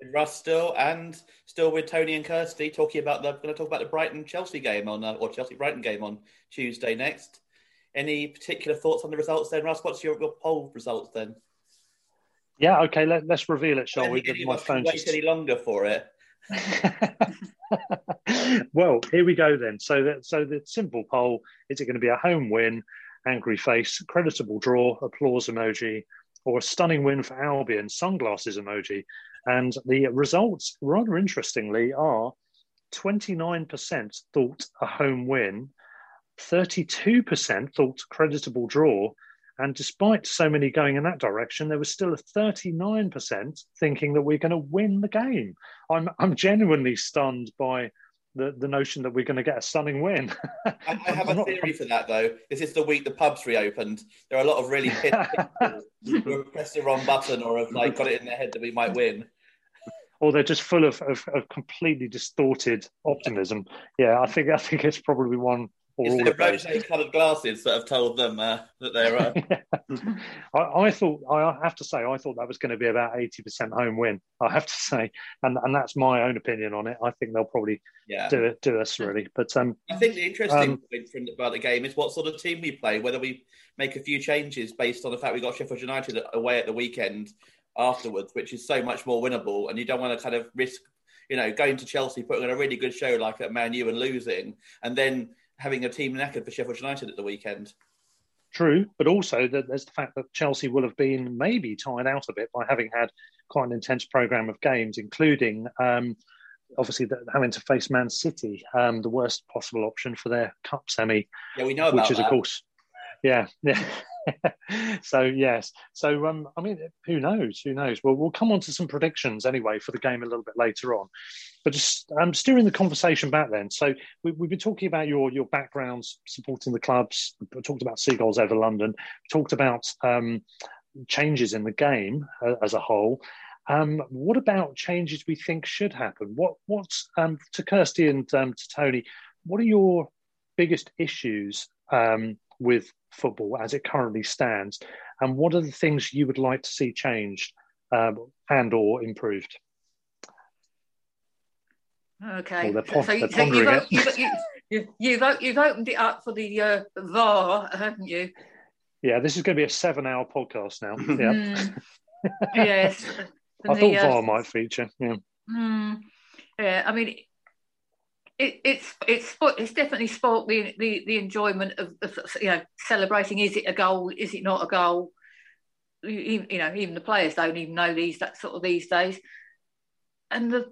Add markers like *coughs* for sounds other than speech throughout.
with Russ still, and still with Tony and Kirsty, talking about the going to talk about the Brighton Chelsea game on uh, or Chelsea Brighton game on Tuesday next. Any particular thoughts on the results then, Russ? What's your, your poll results then? Yeah, okay, let, us reveal it, shall I we? think My phone wait just... any longer for it. *laughs* well, here we go then. So, that, so the simple poll is it going to be a home win, angry face, creditable draw, applause emoji, or a stunning win for Albion, sunglasses emoji? And the results, rather interestingly, are 29% thought a home win, 32% thought creditable draw. And despite so many going in that direction, there was still a 39% thinking that we're going to win the game. I'm, I'm genuinely stunned by the, the notion that we're going to get a stunning win. *laughs* I, I have a theory for that though. This is the week the pubs reopened. There are a lot of really pissed people who have pressed the wrong button or have like got it in their head that we might win. Or they're just full of, of, of completely distorted optimism. Yeah, I think I think it's probably one It's all the of those. rose-coloured glasses that have told them uh, that they're. Uh, *laughs* I, I thought I have to say I thought that was going to be about eighty percent home win. I have to say, and and that's my own opinion on it. I think they'll probably yeah. do it do us really. But um, I think the interesting Um, point from, about the game is what sort of team we play, whether we make a few changes based on the fact we got Sheffield United away at the weekend afterwards, which is so much more winnable, and you don't want to kind of risk, you know, going to Chelsea, putting on a really good show like at Man U and losing, and then having a team knackered for Sheffield United at the weekend. True, but also that there's the fact that Chelsea will have been maybe tired out a bit by having had quite an intense program of games, including um, obviously the, having to face Man City, um, the worst possible option for their cup semi, Yeah, we know about which is that. of course, yeah, *laughs* yeah. *laughs* so yes, so um, I mean, who knows? Who knows? Well, we'll come on to some predictions anyway for the game a little bit later on. But just um, steering the conversation back then. So we, we've been talking about your your backgrounds supporting the clubs. We talked about Seagulls over London. Talked about um, changes in the game uh, as a whole. Um, what about changes we think should happen? What what's um, to Kirsty and um, to Tony? What are your biggest issues um, with football as it currently stands, and what are the things you would like to see changed um, and or improved? Okay. Well, they're pon- so you- they're so you've, o- it. you've, you, you, you've, you've opened it up for the uh, VAR, haven't you? Yeah, this is going to be a seven-hour podcast now. *laughs* Yeah, Mm. *laughs* yes. I And thought the, uh, VAR might feature. Yeah, Mm, yeah, I mean, it, it's it's it's definitely spoilt the, the the enjoyment of, of you know celebrating. Is it a goal? Is it not a goal? You, you know, even the players don't even know these that sort of these days. And the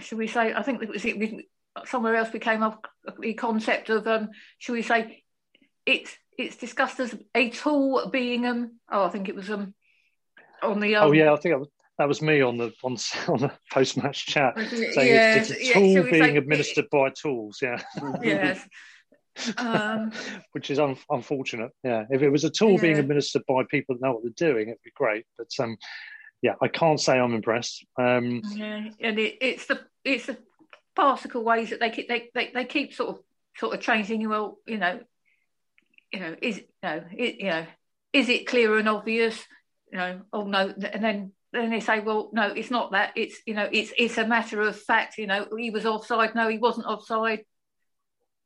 should we say? I think it was it, we- somewhere else we came up with the concept of um, should we say it's it's discussed as a tool being um oh I think it was um on the um, oh yeah, I think that was, that was me on the on, *laughs* on the post-match chat saying Yeah, it's, it's a yeah, tool we being say- administered by tools. Yeah, *laughs* yes. Um, *laughs* which is un- unfortunate. Yeah, if it was a tool being administered by people that know what they're doing, it'd be great. But um, yeah, I can't say I'm impressed. Um, Yeah, and it, it's the it's the farcical ways that they keep they, they, they keep sort of sort of changing. Well, you know, you know, is you know, it, you know, is it clear and obvious? You know, oh no, and then then they say, well, no, it's not that. It's you know, it's it's a matter of fact. You know, he was offside. No, he wasn't offside.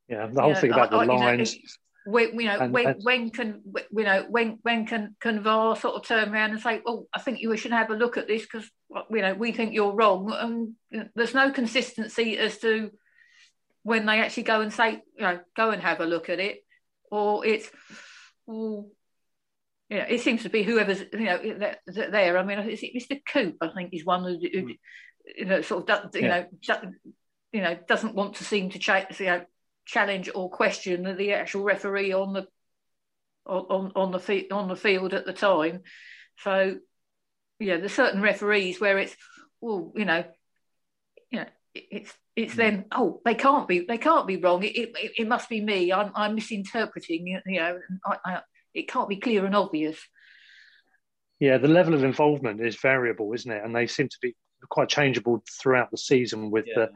yeah, the whole You thing know, about the I- I- you know, lines. when you know And- when and- when can you know when when can can VAR sort of turn around and say, well, I think you should have a look at this because you know we think you're wrong, and you know, there's no consistency as to when they actually go and say, you know, go and have a look at it, or it's, well, yeah, it seems to be whoever's you know there. I mean, is it Mr. Coote? I think is one who, who mm. you know sort of you Yeah. know do- you know doesn't want to seem to cha- you know, challenge or question the, actual referee on the on on the on the field at the time. So yeah, there's certain referees where it's well, you know, you know, it- it's it's mm. then oh they can't be they can't be wrong. It it, it must be me. I'm I'm misinterpreting. You you know, I, I, it can't be clear and obvious. Yeah, the level of involvement is variable, isn't it? And they seem to be quite changeable throughout the season with the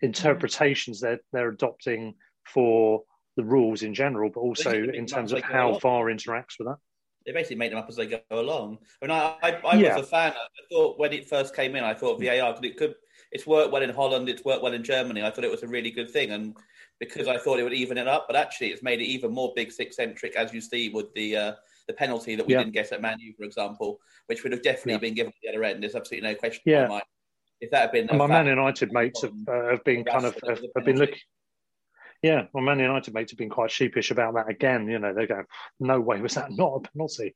interpretations they're they're adopting for the rules in general, but also in terms of how go VAR interacts with that. They basically make them up as they go along. I mean, I, I, I Yeah. was a fan. I thought when it first came in, I thought VAR could it could it's worked well in Holland, it's worked well in Germany. I thought it was a really good thing, and because I thought it would even it up, but actually it's made it even more big six centric, as you see with the uh, the penalty that we Yeah. didn't get at Manu, for example, which would have definitely Yeah. been given at the other end. There's absolutely no question Yeah. my. If that had been my Man United mates have, uh, have been kind of have, have been looking. Yeah, my Man United mates have been quite sheepish about that again. You know, they go, "No way was that not a penalty."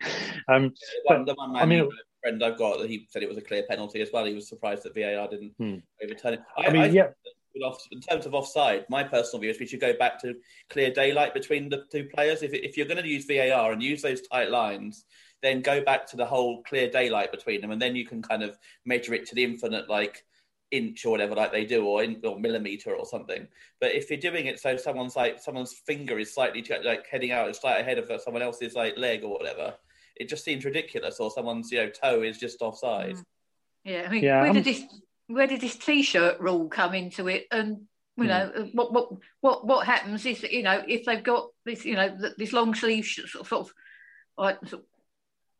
Um, one, but, one I man mean, U friend I've got, he said it was a clear penalty as well. He was surprised that VAR didn't Hmm. overturn it. I mean, yeah. With off- In terms of offside, my personal view is we should go back to clear daylight between the two players. If, if you're going to use VAR and use those tight lines, then go back to the whole clear daylight between them, and then you can kind of measure it to the infinite, like inch or whatever, like they do, or in, or millimeter or something. But if you're doing it so someone's like someone's finger is slightly like heading out, it's slightly ahead of someone else's like leg or whatever, it just seems ridiculous. Or someone's you know toe is just offside. Mm. Yeah, I mean, Yeah, where I'm- did this where did this t-shirt rule come into it? And you Hmm. know, what what what what happens is that, you know if they've got this you know this long sleeve sort of, sort of like sort of,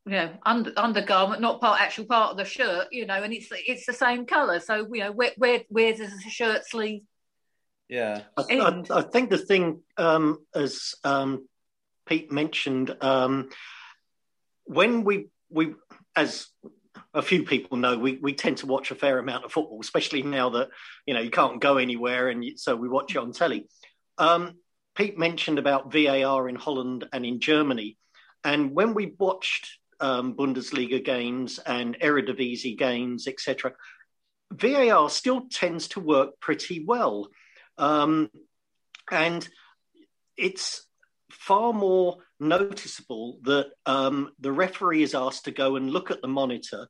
you know under, undergarment, not part actual part of the shirt, you know, and it's it's the same colour. So you know, where where where does the shirt sleeve? Yeah. I, I, I think the thing, um, as um, Pete mentioned, um, when we we as a few people know, we, we tend to watch a fair amount of football, especially now that you know you can't go anywhere, and you, so we watch it on telly. Um, Pete mentioned about VAR in Holland and in Germany, and when we watched um, Bundesliga games and Eredivisie games, etc., VAR still tends to work pretty well. Um, and it's far more noticeable that um, the referee is asked to go and look at the monitor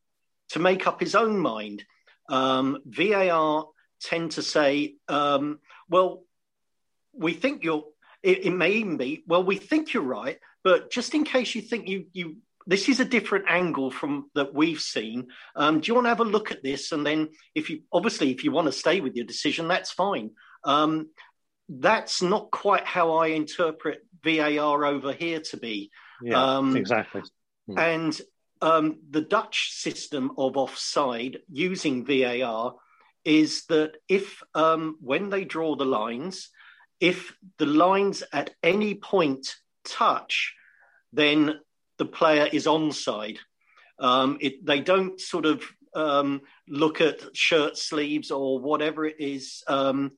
to make up his own mind. Um, VAR tend to say, um, well, we think you're, it, it may even be, well, we think you're right, but just in case you think you, you, this is a different angle from that we've seen. Um, do you want to have a look at this? And then, if you obviously, if you want to stay with your decision, that's fine. Um, that's not quite how I interpret VAR over here to be. yeah, Um, exactly. Hmm. And um, the Dutch system of offside using VAR is that if, um, when they draw the lines, if the lines at any point touch, then the player is onside. Um, it, they don't sort of um, look at shirt sleeves or whatever it is. Um,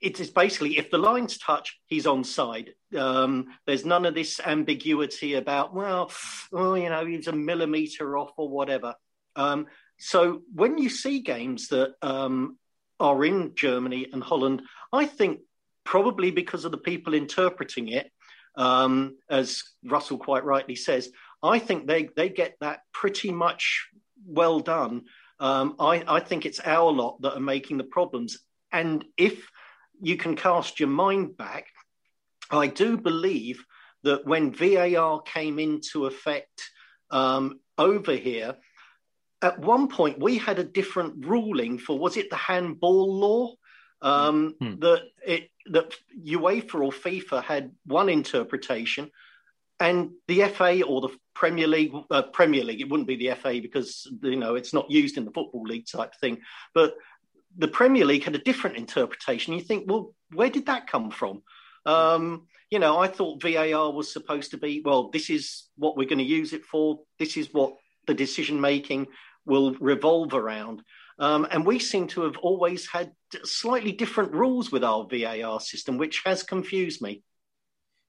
it is basically if the lines touch, he's onside. Um, there's none of this ambiguity about well, oh, you know, he's a millimeter off or whatever. Um, so when you see games that um, are in Germany and Holland, I think probably because of the people interpreting it, um, as Russell quite rightly says, I think they they get that pretty much well done. Um, I, I think it's our lot that are making the problems. And if you can cast your mind back, I do believe that when VAR came into effect um, over here, at one point we had a different ruling for was it the handball law um, hmm. that it that UEFA or FIFA had one interpretation, and the FA or the Premier League, uh, Premier League, it wouldn't be the FA because you know it's not used in the football league type thing, but the Premier League had a different interpretation. You think, well, where did that come from? Um, you know, I thought VAR was supposed to be, well, this is what we're going to use it for. This is what the decision making will revolve around. Um, and we seem to have always had slightly different rules with our VAR system, which has confused me.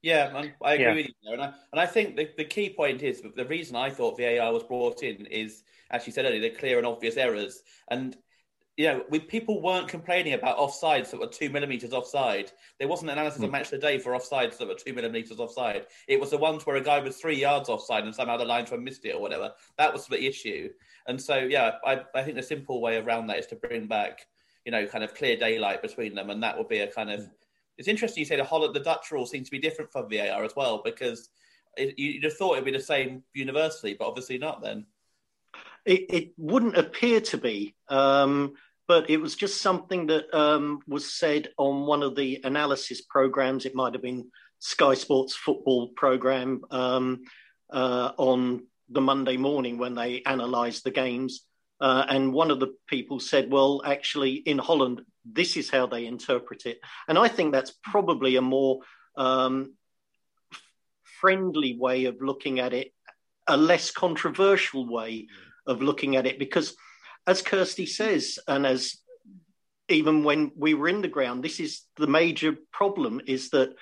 Yeah, I agree yeah. with you there. And I, and I think the, the key point is the reason I thought VAR was brought in is, as you said earlier, the clear and obvious errors. And you know, we people weren't complaining about offsides that were two millimeters offside. There wasn't an analysis mm. of match of the day for offsides that were two millimeters offside. It was the ones where a guy was three yards offside and somehow the linesman missed it or whatever. That was the issue. And so, yeah, I, I think the simple way around that is to bring back, you know, kind of clear daylight between them, and that would be a kind of. Mm. It's interesting you say the Holland, the Dutch rule seems to be different from VAR as well because it, you'd have thought it'd be the same universally, but obviously not. Then it, it wouldn't appear to be. Um, but it was just something that um, was said on one of the analysis programs. It might have been Sky Sports football program um, uh, on the Monday morning when they analysed the games. Uh, and one of the people said, well, actually, in Holland, this is how they interpret it. And I think that's probably a more um, friendly way of looking at it, a less controversial way of looking at it, because as Kirsty says, and as even when we were in the ground, this is the major problem is that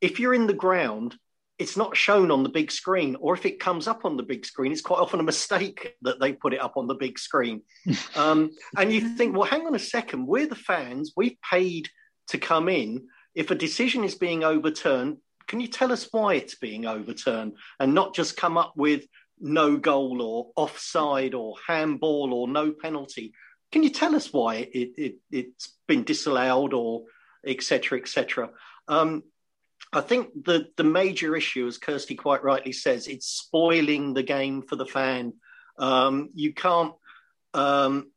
if you're in the ground, it's not shown on the big screen, or if it comes up on the big screen, it's quite often a mistake that they put it up on the big screen. *laughs* um, and you think, well, hang on a second, we're the fans, we've paid to come in. If a decision is being overturned, can you tell us why it's being overturned and not just come up with no goal or offside or handball or no penalty. Can you tell us why it, it, has been disallowed or etc. etc. Um, I think the, the major issue, as Kirsty quite rightly says, it's spoiling the game for the fan. Um, you can't um,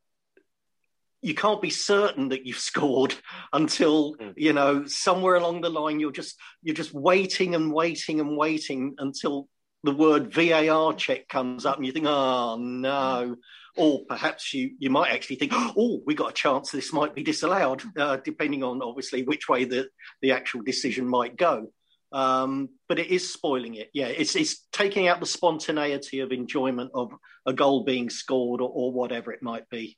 you can't be certain that you've *laughs* scored until hmm. you know somewhere along the line you're just you're just waiting and waiting and waiting until the word VAR check comes up and you think, oh no. Or perhaps you, you might actually think, oh, we got a chance this might be disallowed, uh, depending on obviously which way the, the actual decision might go. Um, but it is spoiling it. Yeah, it's, it's taking out the spontaneity of enjoyment of a goal being scored or, or whatever it might be.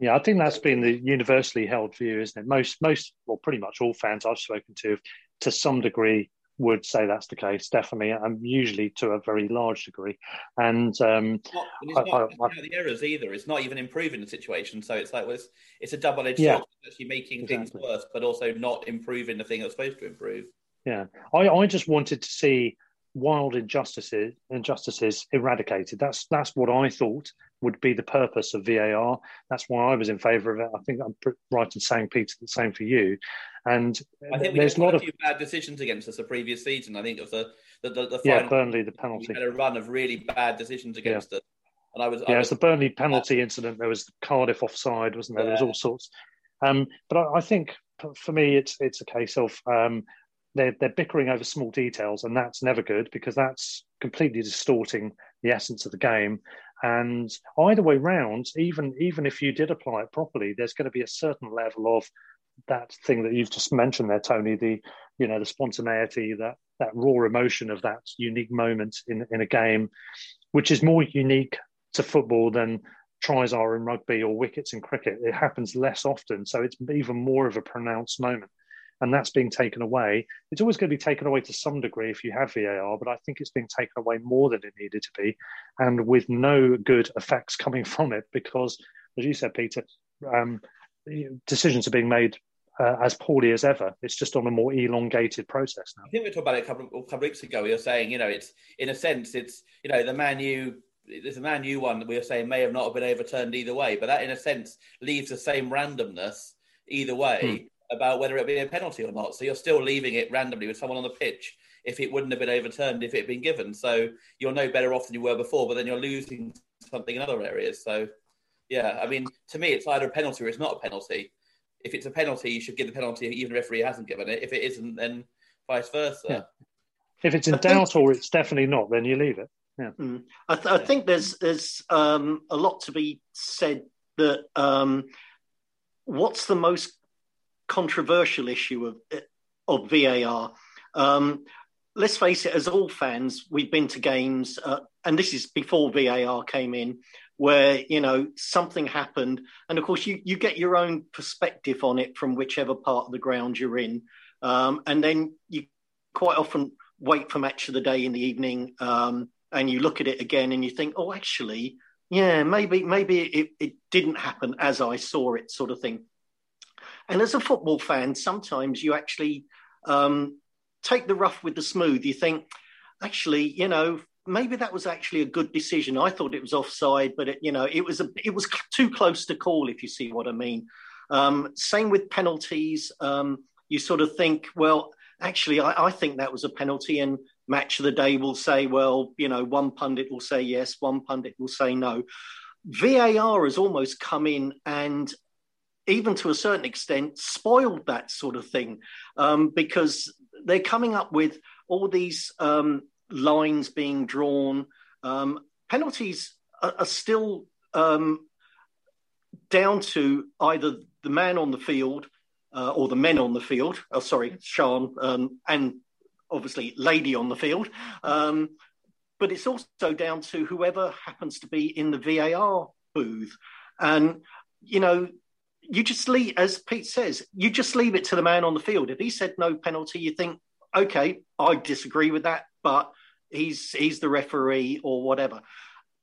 Yeah, I think that's been the universally held view, isn't it? Most, most, well, pretty much all fans I've spoken to, to some degree, would say that's the case, definitely, and usually to a very large degree. And um, it's not, it's not I, I, the errors either. It's not even improving the situation. So it's like well, it's, it's a double edged yeah, sword. It's actually making exactly. things worse, but also not improving the thing that's supposed to improve. Yeah, I, I just wanted to see wild injustices injustices eradicated. That's that's what I thought would be the purpose of VAR. That's why I was in favour of it. I think I'm right in saying, Peter, the same for you. And I think there's a lot of few bad decisions against us the previous season. I think of the the, the, the yeah Burnley the penalty. We had a run of really bad decisions against yeah. us. And I was yeah, I was, it's the Burnley penalty incident. There was the Cardiff offside, wasn't there? Yeah. There was all sorts. Um, but I, I, think for me, it's it's a case of um, they're they're bickering over small details, and that's never good because that's completely distorting the essence of the game. And either way round, even even if you did apply it properly, there's going to be a certain level of that thing that you've just mentioned there, Tony. The you know the spontaneity, that that raw emotion of that unique moment in in a game, which is more unique to football than tries are in rugby or wickets in cricket. It happens less often, so it's even more of a pronounced moment and that's being taken away. It's always going to be taken away to some degree if you have VAR, but I think it's being taken away more than it needed to be, and with no good effects coming *laughs* from it because, as you said, Peter, um, decisions are being made uh, as poorly as ever. It's just on a more elongated process now. I think we talked about it a couple, a couple of weeks ago. You're saying, you know, it's in a sense, it's you know, the Man U. There's a Man U one that we were saying may have not have been overturned either way, but that in a sense leaves the same randomness either way. about whether it be a penalty or not. So you're still leaving it randomly with someone on the pitch if it wouldn't have been overturned if it had been given. So you're no better off than you were before, but then you're losing something in other areas. So yeah, I mean, to me, it's either a penalty or it's not a penalty. If it's a penalty, you should give the penalty even if the referee hasn't given it. If it isn't, then vice versa. Yeah. If it's in doubt or it's definitely not, then you leave it. Yeah. Mm. I, th- I, think there's there's um, a lot to be said that um, what's the most controversial issue of of VAR. Um, let's face it, as all fans, we've been to games, uh, and this is before VAR came in, where you know something happened, and of course you you get your own perspective on it from whichever part of the ground you're in, um, and then you quite often wait for match of the day in the evening, um, and you look at it again and you think, oh, actually, yeah, maybe maybe it, it didn't happen as I saw it, sort of thing. And as a football fan, sometimes you actually um, take the rough with the smooth. You think, actually, you know, maybe that was actually a good decision. I thought it was offside, but it, you know, it was a, it was too close to call, if you see what I mean. Um, same with penalties. Um, you sort of think, well, actually, I, I, think that was a penalty, and match of the day will say, well, you know, one pundit will say yes, one pundit will say no. VAR has almost come in and even to a certain extent, spoiled that sort of thing um, because they're coming up with all these um, lines being drawn. Um, penalties are, are still um, down to either the man on the field uh, or the men on the field. Oh, sorry, Sean, um, and obviously lady on the field. Um, but it's also down to whoever happens to be in the VAR booth. And, you know, you just leave, as Pete says, you just leave it to the man on the field. If he said no penalty, you think, okay, I disagree with that, but he's he's the referee or whatever.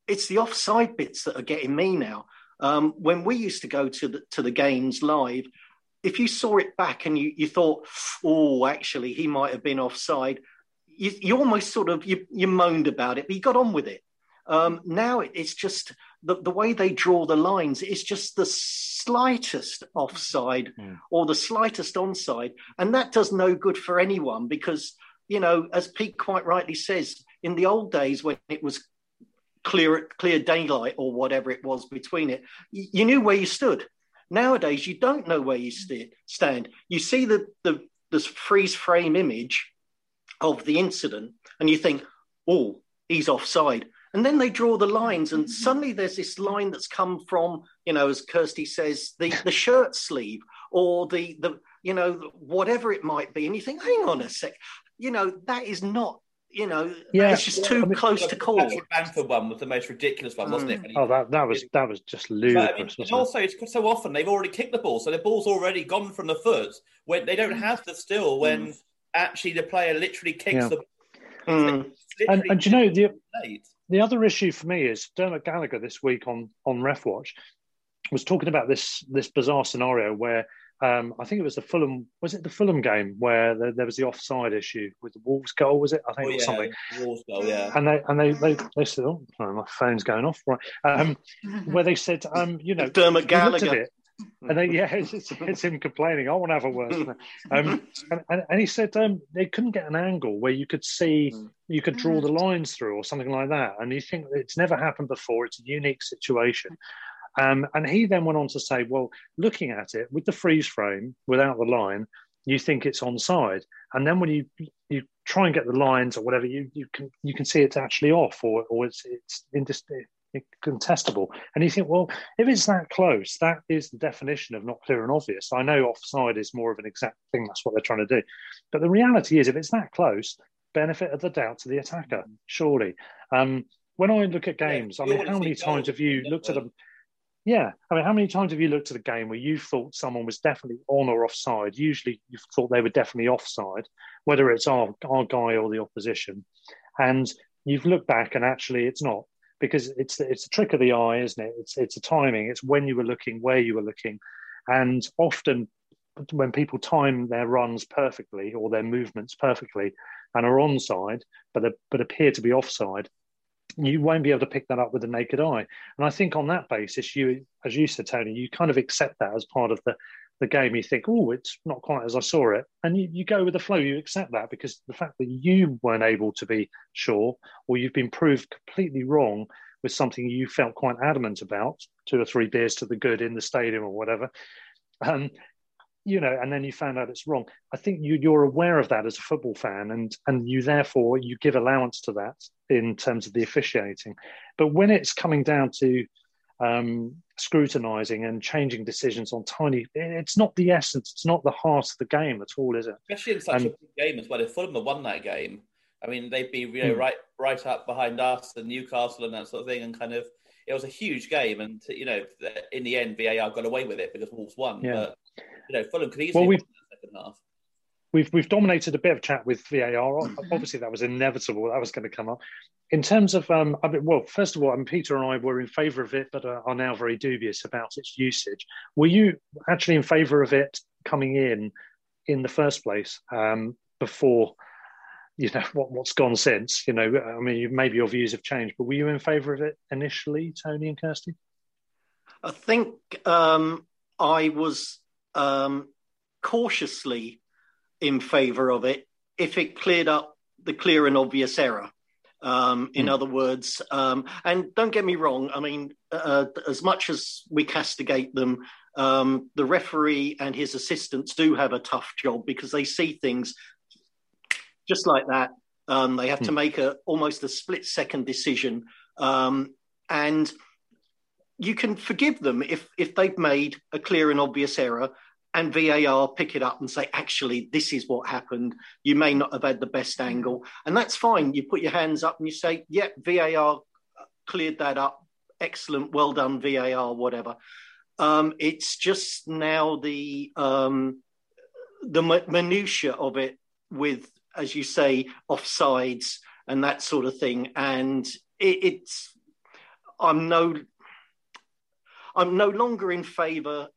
It's the offside bits that are getting me now. Um, when we used to go to the to the games live, if you saw it back and you, you thought, oh, actually, he might have been offside, you, you almost sort of you, you moaned about it, but you got on with it. Um, now it, it's just the, the way they draw the lines is just the slightest offside mm. or the slightest onside. And that does no good for anyone because, you know, as Pete quite rightly says, in the old days when it was clear clear daylight or whatever it was between it, you, knew where you stood. Nowadays, you don't know where you st- stand. You see the, the this freeze frame image of the incident, and you think, "Oh, he's offside." And then they draw the lines, and suddenly there's this line that's come from, you know, as Kirsty says, the, the shirt sleeve or the, the, you know, whatever it might be. And you think, hang on a sec, you know, that is not, you know, yeah, it's just too I mean, close to call. The Bamford one was the most ridiculous one, wasn't it? Mm. Oh, that, that *laughs* was that was just ludicrous. But, I mean, and also, it's so often they've already kicked the ball, so the ball's already gone from the foot. When they don't have the still when mm. actually the player literally kicks yeah. the. Mm. And, and you know the the other issue for me is Dermot Gallagher this week on on RefWatch was talking about this this bizarre scenario where um, I think it was the Fulham was it the Fulham game where there, there was the offside issue with the Wolves goal was it? I think oh, it was yeah, something. Wolves goal yeah. And they and they they, they said oh my phone's going off. Right. Um, *laughs* where they said um, you know Dermot Gallagher and then, yeah, *laughs* it's, it's, him complaining. I want to have a word. *laughs* Um, and, and, and, he said um, they couldn't get an angle where you could see, you could draw the lines through or something like that. And you think it's never happened before. It's a unique situation. Um, and he then went on to say, well, looking at it with the freeze frame without the line, you think it's onside, and then when you you try and get the lines or whatever, you you can you can see it's actually off or or it's it's indis- contestable. And you think, well, if it's that close, that is the definition of not clear and obvious. I know offside is more of an exact thing, that's what they're trying to do. But the reality is, if it's that close, benefit of the doubt to the attacker, surely. Um, when I look at games, yeah, I mean, how many times have you looked at them? Yeah, I mean, how many times have you looked at a game where you thought someone was definitely on or offside? Usually, you thought they were definitely offside, whether it's our, our guy or the opposition, and you've looked back and actually it's not because it's it's a trick of the eye, isn't it? It's it's a timing. It's when you were looking, where you were looking, and often when people time their runs perfectly or their movements perfectly and are onside but but appear to be offside, you won't be able to pick that up with the naked eye. And I think on that basis, you, as you said, Tony, you kind of accept that as part of the the game, you think, oh, it's not quite as I saw it. And you, you go with the flow, you accept that because the fact that you weren't able to be sure or you've been proved completely wrong with something you felt quite adamant about, two or three beers to the good in the stadium or whatever, um, you know, and then you found out it's wrong. I think you, you're aware of that as a football fan, and and you therefore you give allowance to that in terms of the officiating. But when it's coming down to um, scrutinizing and changing decisions on tiny. It's not the essence. It's not the heart of the game at all, is it? Especially in such a big game as well. If Fulham had won that game, I mean, they'd be you know hmm. right right up behind us and Newcastle and that sort of thing, and kind of it was a huge game. And you know, in the end, VAR got away with it because Wolves won. Yeah. But you know, Fulham could easily well, win the second half. We've we've dominated a bit of chat with VAR. Obviously, that was inevitable. That was going to come up. In terms of, um, I mean, well, first of all, I mean, Peter and I were in favour of it, but uh, are now very dubious about its usage. Were you actually in favour of it coming in in the first place um, before? You know what, what's gone since. You know, I mean, maybe your views have changed, but were you in favour of it initially, Tony and Kirsty? I think um, I was um, cautiously in favour of it if it cleared up the clear and obvious error. Um, in mm. other words, um, and don't get me wrong, I mean, uh, as much as we castigate them, um, the referee and his assistants do have a tough job because they see things just like that. Um, they have mm. to hmm. make a almost a split second decision, um, and you can forgive them if if they've made a clear and obvious error and VAR pick it up and say, actually, this is what happened. You may not have had the best mm. angle. And that's fine. You put your hands up and you say, yeah, VAR cleared that up. Excellent. Well done, VAR, whatever. Um, it's just now the um, the minutia of it with, as you say, offsides and that sort of thing. And it, it's, I'm no, I'm no longer in favour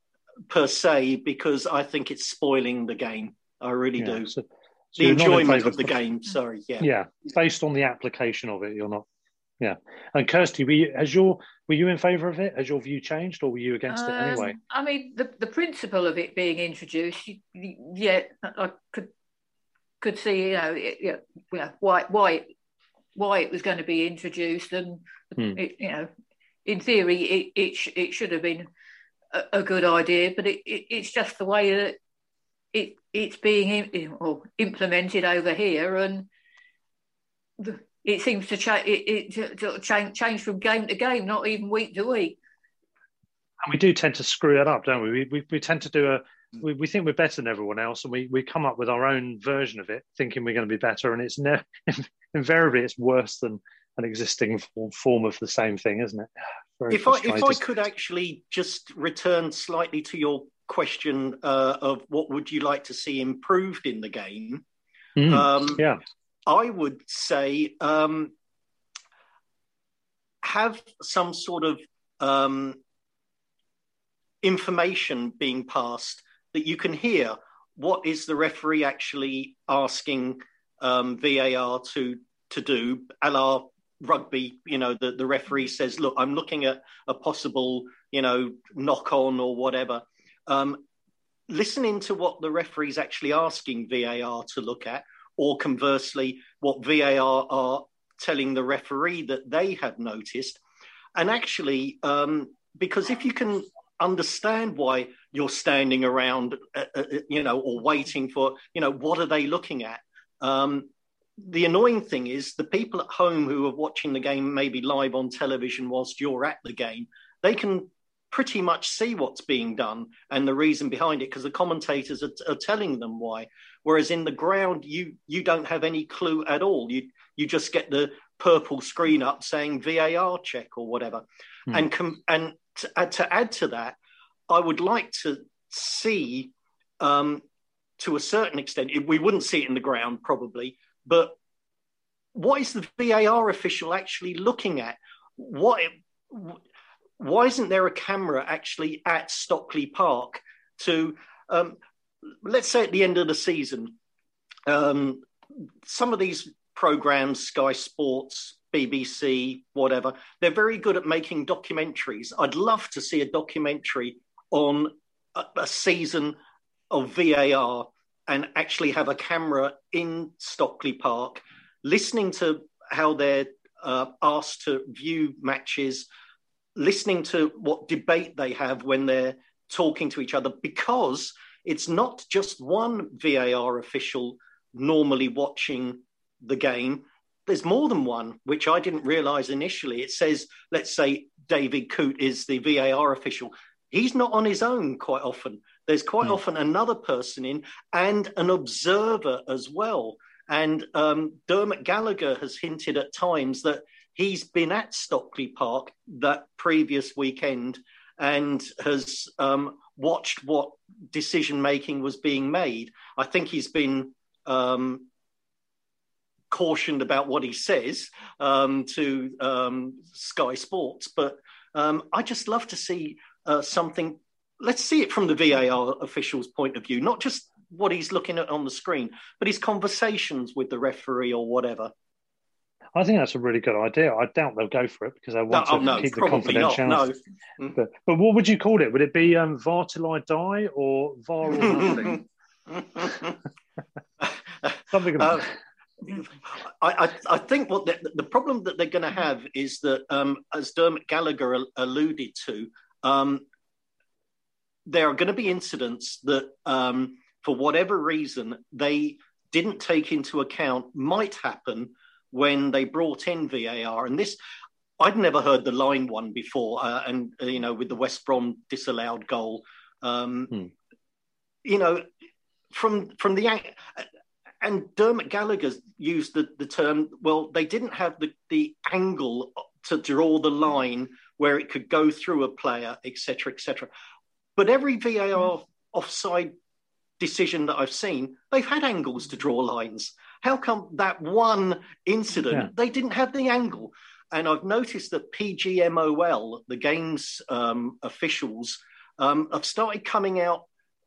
per se because I think it's spoiling the game. I really yeah, do. So, so the enjoyment of the game. Sorry, yeah, yeah. Based on the application of it, you're not. Yeah, and Kirsty, were you, has your were you in favour of it? Has your view changed, or were you against um, it anyway? I mean, the the principle of it being introduced, yeah, I could could see, you know, it, you know why why why it was going to be introduced, and hmm. it, you know, in theory, it it, sh- it should have been a, good idea, but it, it, it's just the way that it it's being in, or implemented over here, and the, it seems to, it, it to change, change from game to game, not even week to week. And we do tend to screw it up, don't we? We, we, we tend to do a. We, we think we're better than everyone else, and we, we come up with our own version of it, thinking we're going to be better, and it's ne- *laughs* invariably it's worse than an existing form of the same thing, isn't it? *sighs* Very if I if I could actually just return slightly to your question uh, of what would you like to see improved in the game, mm, um, yeah, I would say um, have some sort of um, information being passed that you can hear. What is the referee actually asking um, VAR to to do, la rugby, you know, the, the referee says, look, I'm looking at a possible, you know, knock on or whatever. Um, listening to what the referee is actually asking VAR to look at, or conversely, what VAR are telling the referee that they have noticed. And actually, um, because if you can understand why you're standing around, uh, uh, you know, or waiting for, you know, what are they looking at? Um, the annoying thing is the people at home who are watching the game maybe live on television whilst you're at the game, they can pretty much see what's being done and the reason behind it because the commentators are, are, telling them why. Whereas in the ground, you you don't have any clue at all. You you just get the purple screen up saying VAR check or whatever. Hmm. And com- and to add, to add to that, I would like to see. Um, to a certain extent, we wouldn't see it in the ground probably, but what is the VAR official actually looking at? What? Why isn't there a camera actually at Stockley Park to, um, let's say, at the end of the season, um, some of these programs, Sky Sports, BBC, whatever, they're very good at making documentaries. I'd love to see a documentary on a, a season of VAR and actually have a camera in Stockley Park, listening to how they're uh, asked to view matches, listening to what debate they have when they're talking to each other, because it's not just one VAR official normally watching the game. There's more than one, which I didn't realize initially. It says, let's say David Coote is the VAR official. He's not on his own quite often. There's quite mm. often another person in and an observer as well. And um, Dermot Gallagher has hinted at times that he's been at Stockley Park that previous weekend and has um, watched what decision making was being made. I think he's been um, cautioned about what he says um, to um, Sky Sports, but um, I just love to see uh, something. Let's see it from the VAR official's point of view, not just what he's looking at on the screen, but his conversations with the referee or whatever. I think that's a really good idea. I doubt they'll go for it because they want no, to oh, no, keep the confidentiality. Not, no. but, but, what would you call it? Would it be um, VAR till I die or VAR or nothing? *laughs* Something. Uh, I, I, I, think what the, the, problem that they're going to have is that, um, as Dermot Gallagher alluded to, um, there are going to be incidents that, um, for whatever reason, they didn't take into account might happen when they brought in VAR. And this, I'd never heard the line one before, uh, and uh, you know, with the West Brom disallowed goal, um, hmm. you know, from from the and Dermot Gallagher used the, the term. Well, they didn't have the the angle to draw the line where it could go through a player, etc., etc. But every VAR offside decision that I've seen, they've had angles to draw lines. How come that one incident yeah. they didn't have the angle? And I've noticed that PGMOL, the games um, officials, um, have started coming out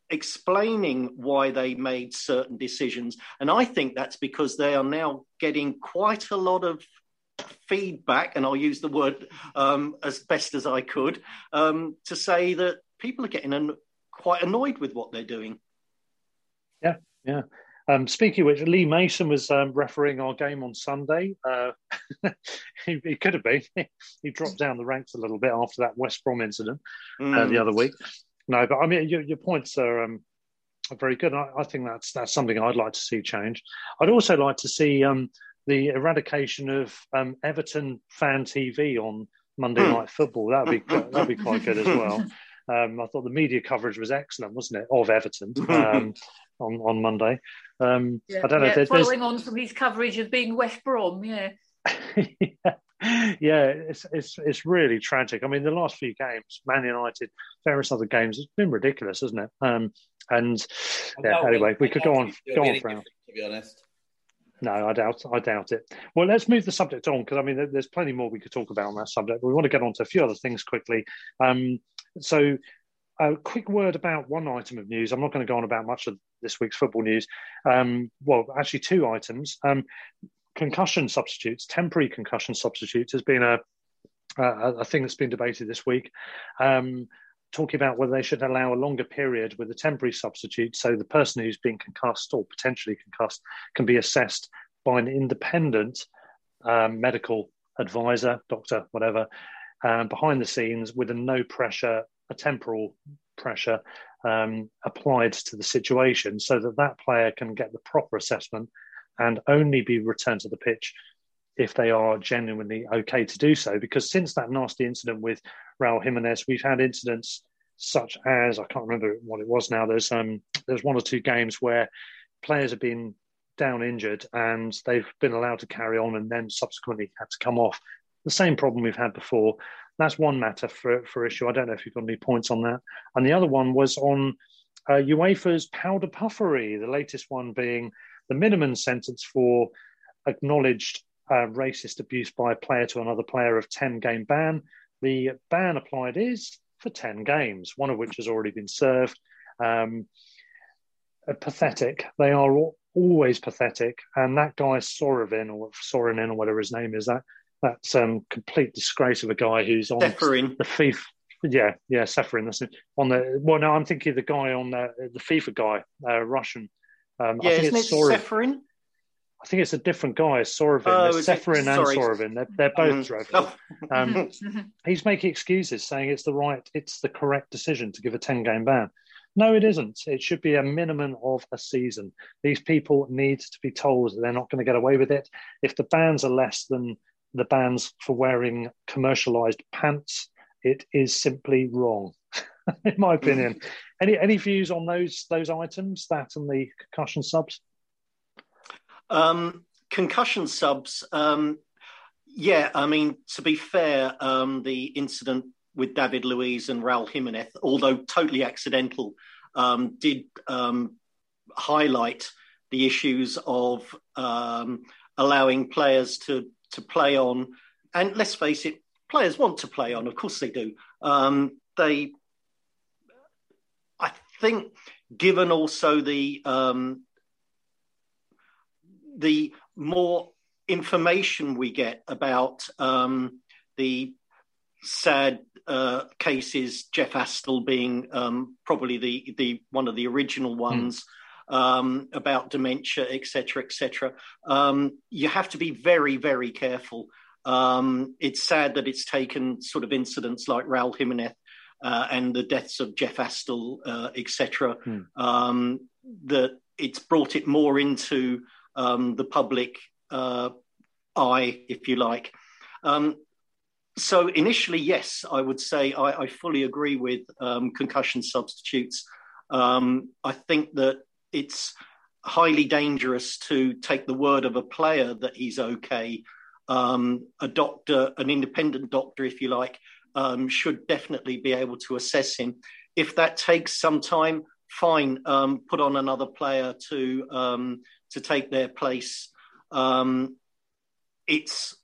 explaining why they made certain decisions. And I think that's because they are now getting quite a lot of feedback, and I'll use the word um, as best as I could, um, to say that people are getting an- quite annoyed with what they're doing. Yeah, yeah. Um, speaking of which, Lee Mason was um, refereeing our game on Sunday. Uh, *laughs* he, he, could have been. *laughs* he dropped down the ranks a little bit after that West Brom incident mm. uh, the mm. other week. No, but I mean, your, your points are, um, are very good. I, I, think that's that's something I'd like to see change. I'd also like to see um, the eradication of um, Everton fan TV on Monday mm. Night Football. That'd be that'd be quite good as well. *laughs* Um, I thought the media coverage was excellent, wasn't it, of Everton *laughs* um, on on Monday? Um, yeah, I don't know. Yeah, there's, following there's... on from his coverage of being West Brom, yeah. yeah. *laughs* yeah, it's it's it's really tragic. I mean, the last few games, Man United, various other games, it's been ridiculous, isn't it? Um, and yeah, anyway, we could go on go on for To be honest. No, I doubt. I doubt it. Well, let's move the subject on because I mean, there's plenty more we could talk about on that subject. we want to get on to a few other things quickly. Um, so, a quick word about one item of news. I'm not going to go on about much of this week's football news. Um, well, actually, two items. Um, concussion substitutes, temporary concussion substitutes, has been a, a, a thing that's been debated this week. Um, talking about whether they should allow a longer period with a temporary substitute so the person who's being concussed or potentially concussed can be assessed by an independent um, medical advisor, doctor, whatever, um, behind the scenes with a no pressure, a temporal pressure um, applied to the situation so that that player can get the proper assessment and only be returned to the pitch if they are genuinely okay to do so. Because since that nasty incident with Raul Jimenez, we've had incidents such as I can't remember what it was now. There's um there's one or two games where players have been down injured and they've been allowed to carry on and then subsequently had to come off. The same problem we've had before. That's one matter for, for issue. I don't know if you've got any points on that. And the other one was on uh, UEFA's powder puffery, the latest one being the minimum sentence for acknowledged uh, racist abuse by a player to another player of 10 game ban. The ban applied is for 10 games, one of which has already been served. Um, pathetic. They are all, always pathetic. And that guy Sorevin or Sorinin or whatever his name is, that that's um, complete disgrace of a guy who's on the FIFA, Yeah, yeah, Ceferin. That's it. On the well, no, I'm thinking the guy on the, the FIFA guy, uh, Russian. Um, yeah, I think isn't it's it Sorin. I think it's a different guy, Sorovin. Oh, There's is it? And. Sorovin. They're, they're both Mm. dreadful. Oh. Um, *laughs* he's making excuses, saying it's the right, it's the correct decision to give a 10 game ban. No, it isn't. It should be a minimum of a season. These people need to be told that they're not going to get away with it. If the bans are less than the bans for wearing commercialized pants, it is simply wrong, *laughs* in my opinion. *laughs* any any views on those those items, that and the concussion subs? Um, concussion subs. Um, yeah, I mean, to be fair, um, the incident with David Luiz and Raul Jimenez, although totally accidental, um, did um, highlight the issues of um, allowing players to to play on. And let's face it, players want to play on. Of course, they do. They, I think, given also the um, the more information we get about um, the sad uh, cases, Jeff Astle being um, probably the the one of the original ones. Um, about dementia, etc., etc. Um, you have to be very, very careful. Um, it's sad that it's taken sort of incidents like Raul Jimenez uh, and the deaths of Jeff Astle, uh, etc. Um, that it's brought it more into um, the public uh, eye, if you like. Um, so initially, yes, I would say I, I fully agree with um, concussion substitutes. Um, I think that it's highly dangerous to take the word of a player that he's okay. Um, a doctor, an independent doctor, if you like, um, should definitely be able to assess him. If that takes some time, fine. Put on another player to to take their place. Um, it's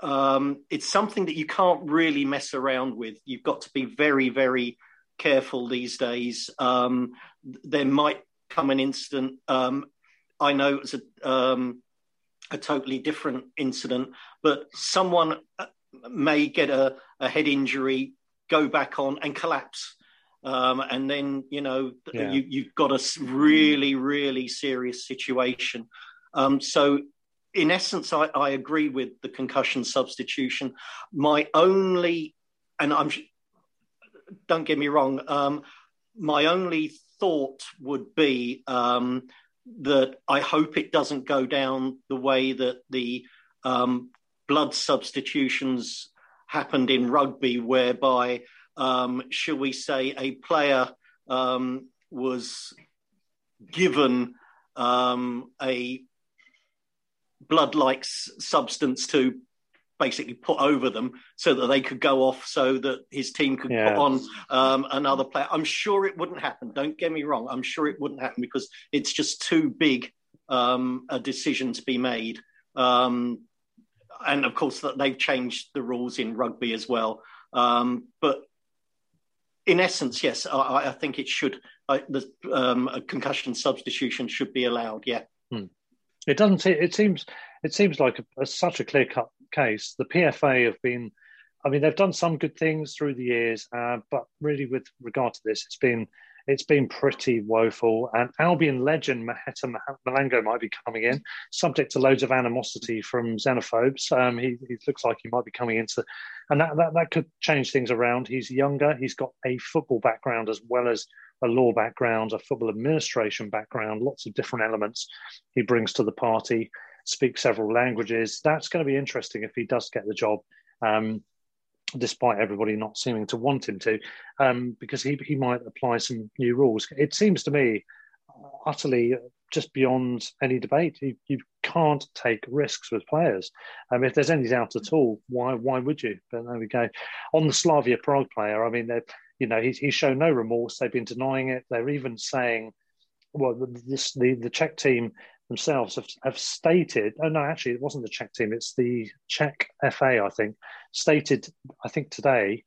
um, it's something that you can't really mess around with. You've got to be very, very careful these days. Um, there might come an incident. Um, I know it was a, um, a totally different incident, but someone uh, may get a, a head injury, go back on, and collapse. Um, and then you know Yeah. you, you've got a really, really serious situation. Um, so in essence, I, I agree with the concussion substitution. My only, and I'm, don't get me wrong, um, my only thought would be um, that I hope it doesn't go down the way that the um, blood substitutions happened in rugby, whereby, um, shall we say, a player um, was given um, a blood-like s- substance to basically put over them so that they could go off so that his team could Yeah. put on um, another player. I'm sure it wouldn't happen. Don't get me wrong. I'm sure it wouldn't happen because it's just too big um, a decision to be made. Um, and of course, that they've changed the rules in rugby as well. Um, but in essence, yes, I, I think it should. I, the um, concussion substitution should be allowed. Yeah. It doesn't. It seems. It seems like a, a, such a clear cut case. The PFA have been. I mean, they've done some good things through the years, uh, but really, with regard to this, it's been it's been pretty woeful. And Albion legend Maheta Molango might be coming in, subject to loads of animosity from xenophobes. Um, he, he looks like he might be coming into, and that, that that could change things around. He's younger. He's got a football background as well as a law background, a football administration background, lots of different elements he brings to the party, speaks several languages. That's going to be interesting if he does get the job, um, despite everybody not seeming to want him to, um, because he, he might apply some new rules. It seems to me utterly just beyond any debate. You, you can't take risks with players. Um, if there's any doubt at all, why why would you? But there we go. On the Slavia Prague player, I mean, they're you know, he's, he's shown no remorse. They've been denying it. They're even saying, well, this, the, the Czech team themselves have, have stated, oh, no, actually, it wasn't the Czech team, it's the Czech FA, I think, stated, I think today,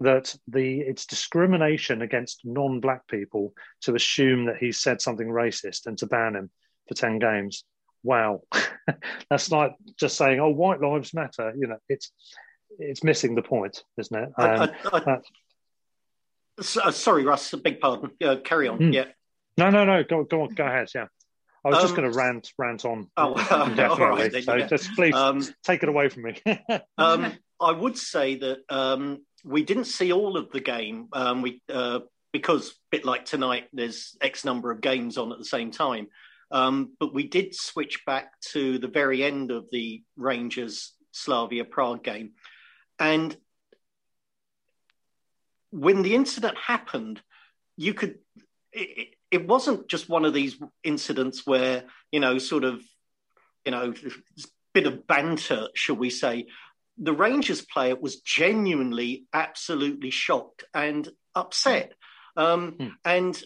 that the it's discrimination against non-black people to assume that he said something racist and to ban him for 10 games. Wow. *laughs* That's like just saying, oh, white lives matter. You know, it's it's missing the point, isn't it? Um, I, I, that- uh, sorry, Russ. A big pardon. Uh, carry on. Mm. Yeah. No, no, no. Go, go, on go ahead. Yeah. I was um, just going to rant, rant on. *laughs* Oh, *laughs* definitely. Right, so just please um, take it away from me. *laughs* um, I would say that um, we didn't see all of the game. Um, we uh, because a bit like tonight, there's X number of games on at the same time. Um, but we did switch back to the very end of the Rangers Slavia Prague game, and when the incident happened, you could. It, it wasn't just one of these incidents where you know, sort of, you know, bit of banter, shall we say, the Rangers player was genuinely absolutely shocked and upset. Um, hmm. And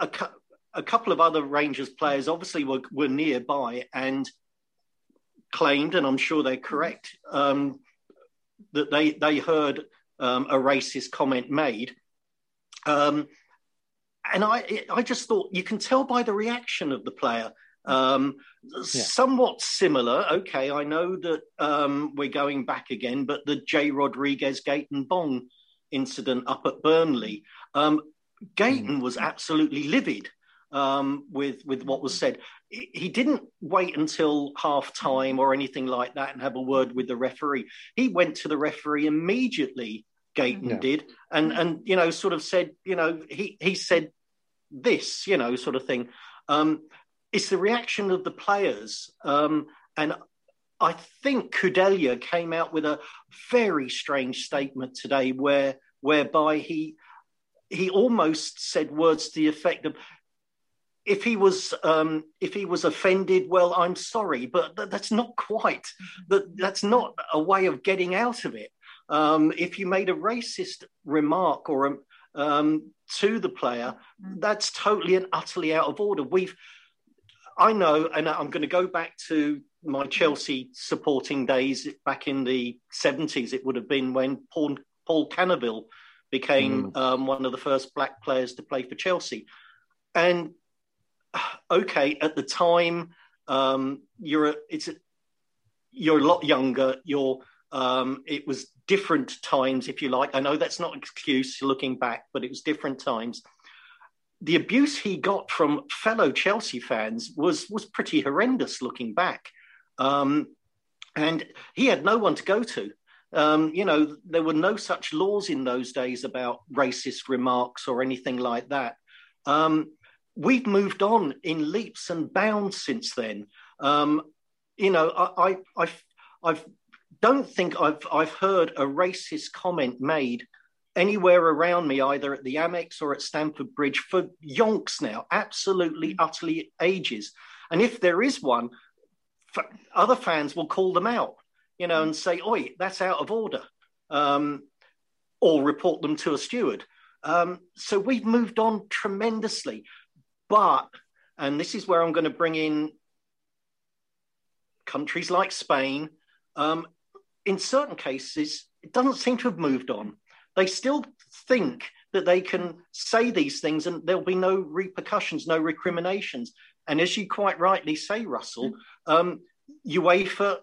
a, cu- a, couple of other Rangers players obviously were, were nearby and claimed, and I'm sure they're correct, um, that they, they heard um, a racist comment made. Um, and I, I just thought you can tell by the reaction of the player um, yeah. Somewhat similar. Okay, I know that um, we're going back again, but the Jay Rodriguez Gaëtan Bong incident up at Burnley, um, Gaëtan mm. was absolutely livid um, with with what was said. He didn't wait until half time or anything like that and have a word with the referee. He went to the referee immediately. Gaëtan yeah. did, and and you know, sort of said, you know, he he said this, you know, sort of thing. Um, it's the reaction of the players. Um, and I think Kudela came out with a very strange statement today, where whereby he he almost said words to the effect of, "If he was um, if he was offended, well, I'm sorry, but th- that's not quite that that's not a way of getting out of it. Um, if you made a racist remark or a, um, to the player, that's totally and utterly out of order. We've I know, and I'm going to go back to my Chelsea supporting days back in the 70s. It would have been when Paul, Paul Canoville became mm. um, one of the first black players to play for Chelsea. And *sighs* okay, at the time, um, you're a, it's a, you're a lot younger. You're um, it was different times, if you like. I know that's not an excuse looking back, but it was different times the abuse he got from fellow Chelsea fans was was pretty horrendous looking back. Um, and he had no one to go to. Um, you know, there were no such laws in those days about racist remarks or anything like that. Um, we've moved on in leaps and bounds since then. Um, you know, I, I, I, I don't think I've I've heard a racist comment made anywhere around me, either at the Amex or at Stamford Bridge, for yonks now, absolutely, utterly ages. And if there is one, other fans will call them out, you know, and say, "Oi, that's out of order," um, or report them to a steward. Um, so we've moved on tremendously, but, and this is where I'm going to bring in countries like Spain. Um, in certain cases, it doesn't seem to have moved on they still think that they can say these things and there'll be no repercussions, no recriminations. And as you quite rightly say, Russell, um, UEFA,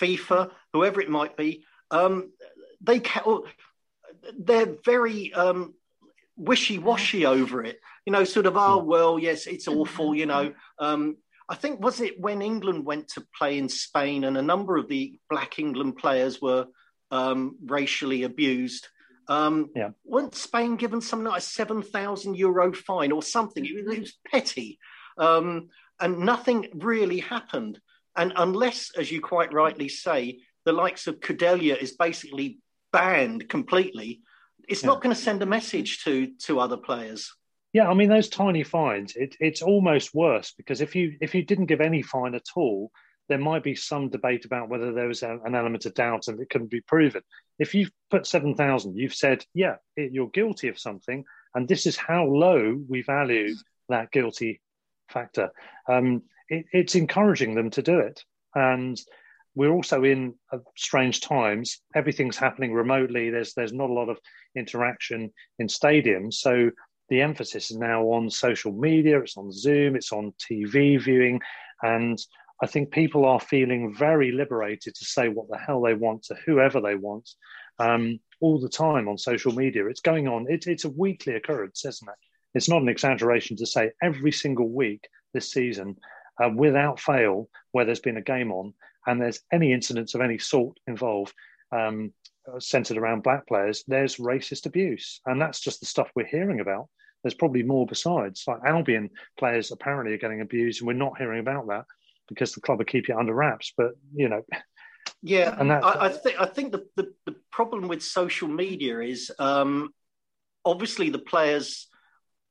FIFA, whoever it might be, um, they can, they're very um, wishy-washy over it. You know, sort of, oh well, yes, it's awful. You know, um, I think was it when England went to play in Spain, and a number of the Black England players were um, racially abused. Um, yeah. Weren't Spain given something like a 7,000 euro fine or something? It, it was petty. Um, and nothing really happened. And unless, as you quite rightly say, the likes of Kudela is basically banned completely, it's yeah. not going to send a message to to other players. Yeah, I mean those tiny fines. It, it's almost worse because if you if you didn't give any fine at all, there might be some debate about whether there was an element of doubt and it couldn't be proven. If you've put 7,000, you've said, yeah, it, you're guilty of something, and this is how low we value that guilty factor. Um, it, it's encouraging them to do it. And we're also in strange times. Everything's happening remotely. There's there's not a lot of interaction in stadiums. So the emphasis is now on social media. It's on Zoom. It's on TV viewing, and I think people are feeling very liberated to say what the hell they want to whoever they want. Um, all the time on social media. It's going on. It, it's a weekly occurrence, isn't it? It's not an exaggeration to say every single week this season, uh, without fail, where there's been a game on and there's any incidents of any sort involved, um, centered around black players, there's racist abuse, and that's just the stuff we're hearing about. There's probably more besides. Like Albion players apparently are getting abused, and we're not hearing about that because the club are keeping it under wraps. But you know, yeah, *laughs* and that, I, I think I think the, the, the problem with social media is um, obviously the players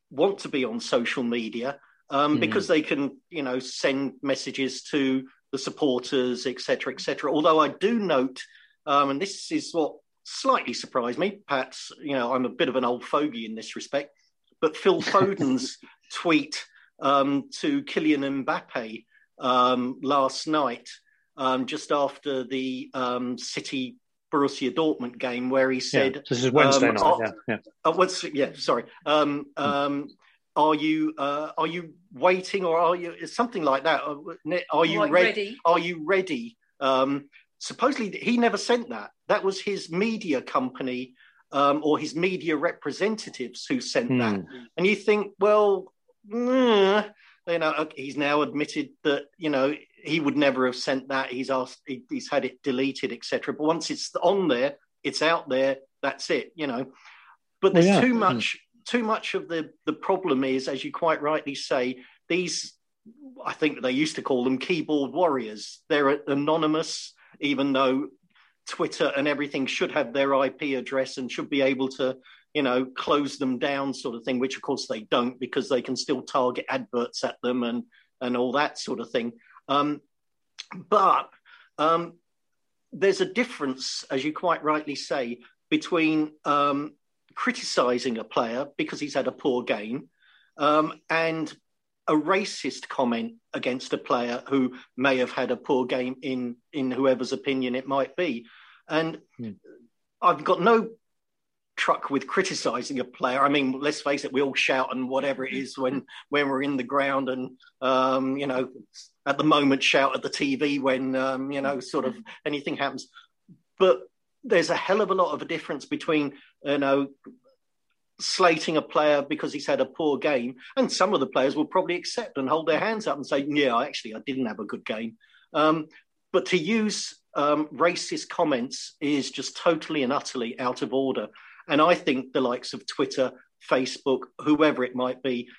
want to be on social media um, mm. because they can, you know, send messages to the supporters, etc., etc. Although I do note, um, and this is what slightly surprised me. Perhaps you know I'm a bit of an old fogey in this respect, but Phil Foden's *laughs* tweet um, to Kylian Mbappe um, last night, um, just after the um, City Borussia Dortmund game, where he said, yeah, "This is Wednesday night." Oh, yeah, yeah. Uh, what's, yeah, sorry. Um, um, are you uh, are you waiting or are you something like that? Uh, are you re- ready? Are you ready? Um, supposedly he never sent that. That was his media company um, or his media representatives who sent hmm. that. And you think, well, mm, you know, he's now admitted that you know he would never have sent that. He's asked, he, he's had it deleted, etc. But once it's on there, it's out there. That's it, you know. But there's yeah. too hmm. much too much of the the problem is, as you quite rightly say, these I think they used to call them keyboard warriors. They're anonymous, even though Twitter and everything should have their IP address and should be able to, you know, close them down, sort of thing. Which of course they don't because they can still target adverts at them and and all that sort of thing. Um, but um, there's a difference, as you quite rightly say, between um, criticizing a player because he's had a poor game um, and a racist comment against a player who may have had a poor game in in whoever's opinion it might be. And mm. i've got no truck with criticizing a player. I mean let's face it we all shout and whatever it is when *laughs* when we're in the ground and um, you know at the moment shout at the tv when um, you know sort of anything happens. But there's a hell of a lot of a difference between you know slating a player because he's had a poor game, and some of the players will probably accept and hold their hands up and say, "Yeah, actually, I didn't have a good game." Um, but to use um, racist comments is just totally and utterly out of order. And I think the likes of Twitter, Facebook, whoever it might be,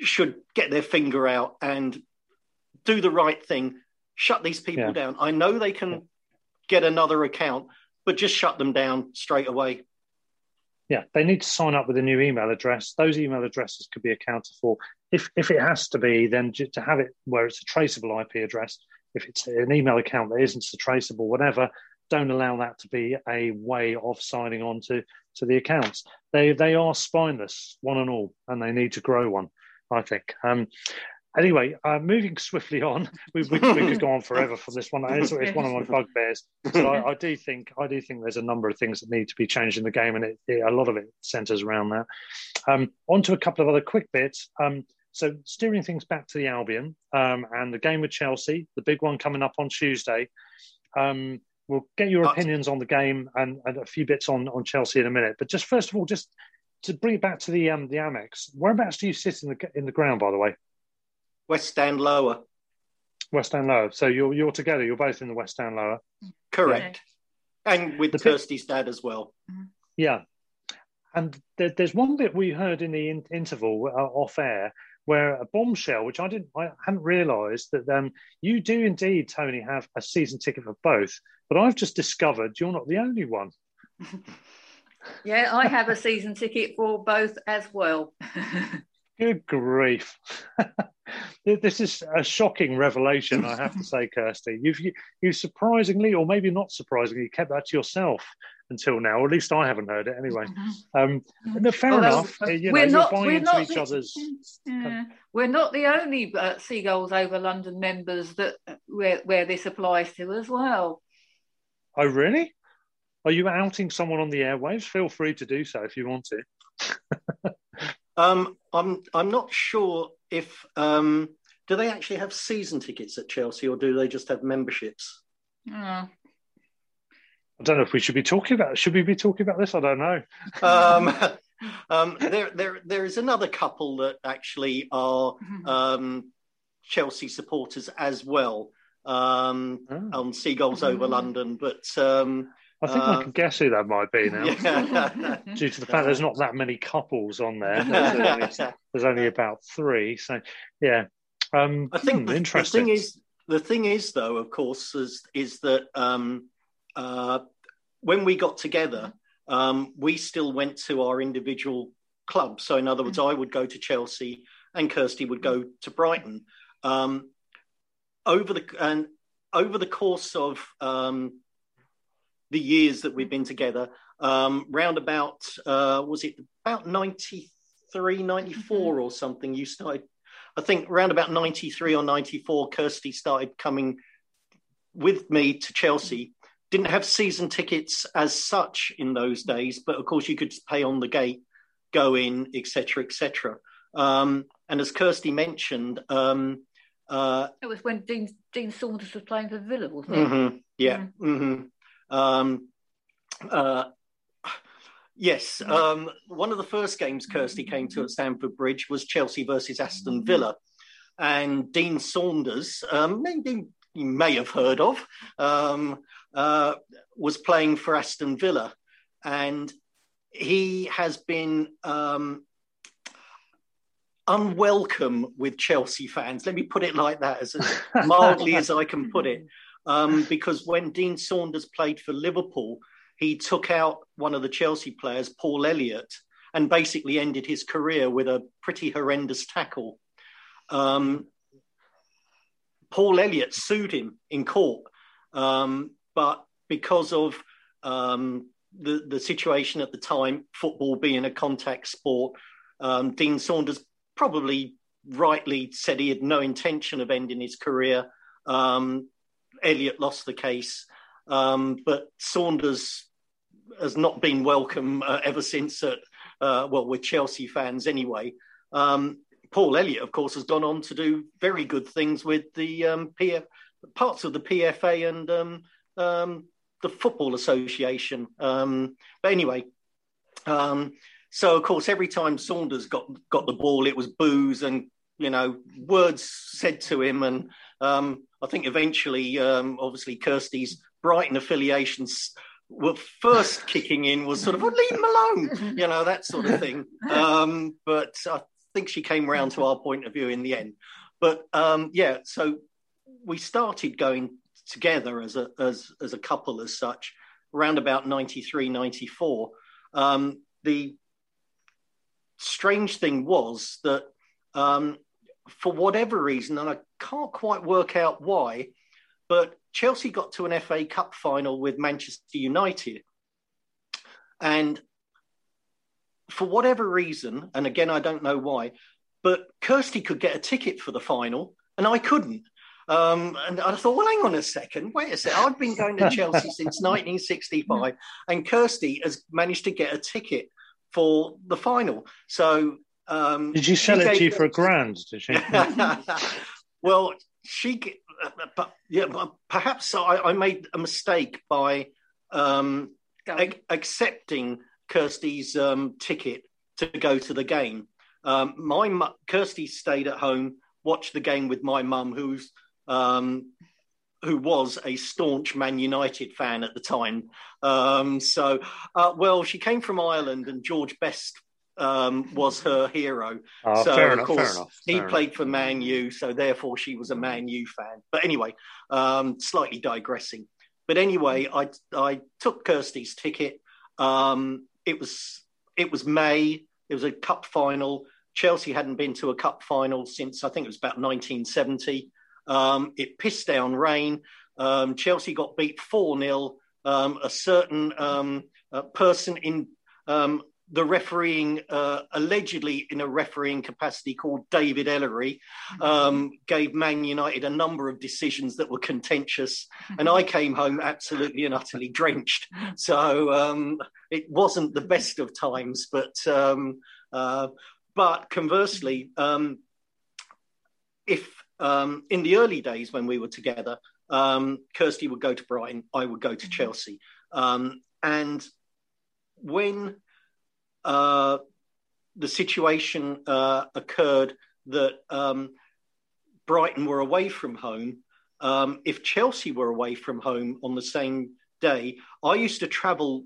should get their finger out and do the right thing. Shut these people yeah. down. I know they can get another account, but just shut them down straight away. Yeah, they need to sign up with a new email address. Those email addresses could be accounted for. If if it has to be, then to have it where it's a traceable IP address. If it's an email account that isn't so traceable, whatever, don't allow that to be a way of signing on to, to the accounts. They they are spineless, one and all, and they need to grow one. I think. Um, Anyway, uh, moving swiftly on, we, we, we, could go on forever for this one. It's, it's one of my *laughs* bugbears. So I, I, do think I do think there's a number of things that need to be changed in the game, and it, it, a lot of it centres around that. Um, on to a couple of other quick bits. Um, so steering things back to the Albion um, and the game with Chelsea, the big one coming up on Tuesday. Um, we'll get your opinions on the game and, and, a few bits on, on Chelsea in a minute. But just first of all, just to bring it back to the um, the Amex, whereabouts do you sit in the in the ground, by the way? West End lower. West End lower. So you're you're together. You're both in the West End lower. Correct. Yeah. And with the Kirsty's bit, dad as well. Yeah. And there, there's one bit we heard in the in, interval uh, off air where a bombshell, which I didn't, I hadn't realised that um, you do indeed, Tony, have a season ticket for both. But I've just discovered you're not the only one. *laughs* yeah, I have a season ticket for both as well. *laughs* Good grief. *laughs* this is a shocking revelation, I have to say, *laughs* Kirsty. You've you, you surprisingly, or maybe not surprisingly, kept that to yourself until now, or at least I haven't heard it anyway. Mm-hmm. Um, no, fair well, enough. Uh, you know, we're not, we're not each the, other's. Yeah, we're not the only uh, Seagulls over London members that uh, where where this applies to as well. Oh, really? Are you outing someone on the airwaves? Feel free to do so if you want to. *laughs* Um, I'm I'm not sure if um, do they actually have season tickets at Chelsea or do they just have memberships? Oh. I don't know if we should be talking about. Should we be talking about this? I don't know. Um, *laughs* um, there, there, there is another couple that actually are um, Chelsea supporters as well um, Oh. on Seagulls over London, but um, I think uh, I can guess who that might be now. *laughs* yeah. *laughs* Due to the fact there's not that many couples on there, *laughs* there's only, there's only about three. So, yeah, um, I think hmm, the, the interesting. thing is, the thing is, though, of course, is, is that um, uh, when we got together, um, we still went to our individual clubs. So, in other words, I would go to Chelsea, and Kirsty would go to Brighton. Um, over the and over the course of um, the years that we've been together, um, round about uh, was it about 93, 94 or something? You started I think around about 93 or 94, Kirsty started coming with me to Chelsea. Didn't have season tickets as such in those days, but of course you could pay on the gate, go in, etc., etc. Um, and as Kirsty mentioned, um, uh, It was when Dean Dean Saunders was playing for Villa, wasn't it? mhm, yeah. hmm Um, uh, yes. Um, one of the first games Kirsty came to at Stamford Bridge was Chelsea versus Aston Villa. And Dean Saunders, um, maybe you may have heard of, um, uh, was playing for Aston Villa. And he has been um, unwelcome with Chelsea fans. Let me put it like that, as *laughs* mildly as I can put it. Um, because when Dean Saunders played for Liverpool, he took out one of the Chelsea players, Paul Elliott, and basically ended his career with a pretty horrendous tackle. Um, Paul Elliott sued him in court, um, but because of um, the the situation at the time, football being a contact sport, um, Dean Saunders probably rightly said he had no intention of ending his career. Um, Elliott lost the case, um, but Saunders has not been welcome uh, ever since. At uh, well, with Chelsea fans anyway. Um, Paul Elliott, of course, has gone on to do very good things with the um, PF, parts of the PFA and um, um, the Football Association. Um, but anyway, um, so of course, every time Saunders got got the ball, it was boos and you know words said to him, and I think eventually, um, obviously, Kirsty's Brighton affiliations were first kicking in was sort of oh, leave him alone, *laughs* you know that sort of thing. Um, but I think she came round to our point of view in the end. But um, yeah, so we started going together as a as as a couple as such around about 93 94 um, the strange thing was that um, for whatever reason and i can't quite work out why but chelsea got to an fa cup final with manchester united and for whatever reason and again i don't know why but kirsty could get a ticket for the final and i couldn't um, and I thought, well, hang on a second, wait a second. I've been going to Chelsea *laughs* since 1965, and Kirsty has managed to get a ticket for the final. So, um, Did you sell she it to you for a grand? Did she? *laughs* well, she, g- uh, but yeah, but perhaps I, I made a mistake by um, ac- accepting Kirsty's um, ticket to go to the game. Um, my mu- Kirsty stayed at home, watched the game with my mum, who's um, who was a staunch Man United fan at the time. Um, so, uh, well, she came from Ireland, and George Best um, was her hero. Oh, so, fair of enough, course, enough, he played for Man U, so therefore she was a Man U fan. But anyway, um, slightly digressing. But anyway, I I took Kirsty's ticket. Um, it was it was May. It was a cup final. Chelsea hadn't been to a cup final since I think it was about 1970. Um, it pissed down rain. Um, Chelsea got beat 4 0. Um, a certain um, uh, person in um, the refereeing, uh, allegedly in a refereeing capacity called David Elleray, um, gave Man United a number of decisions that were contentious. And I came home absolutely and utterly drenched. So um, it wasn't the best of times, but. Um, uh, but conversely, um, if um, in the early days when we were together, Um, Kirsty would go to Brighton, I would go to Chelsea. Um, and when uh, the situation uh, occurred that um, Brighton were away from home, um, if Chelsea were away from home on the same day, I used to travel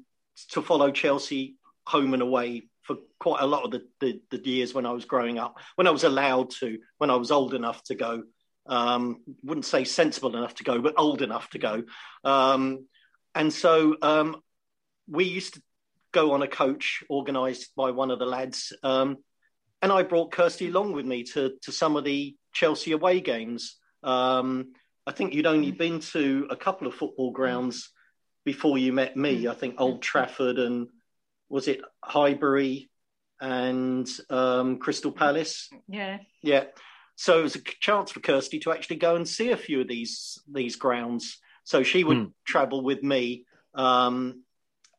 to follow Chelsea home and away for quite a lot of the, the, the years when I was growing up, when I was allowed to, when I was old enough to go. Um, wouldn't say sensible enough to go, but old enough to go. Um, and so um, we used to go on a coach organised by one of the lads. Um, and I brought Kirsty along with me to, to some of the Chelsea away games. Um, I think you'd only been to a couple of football grounds before you met me. I think Old Trafford and was it Highbury and um, Crystal Palace? Yeah. Yeah. So it was a chance for Kirsty to actually go and see a few of these these grounds. So she would Hmm. travel with me, um,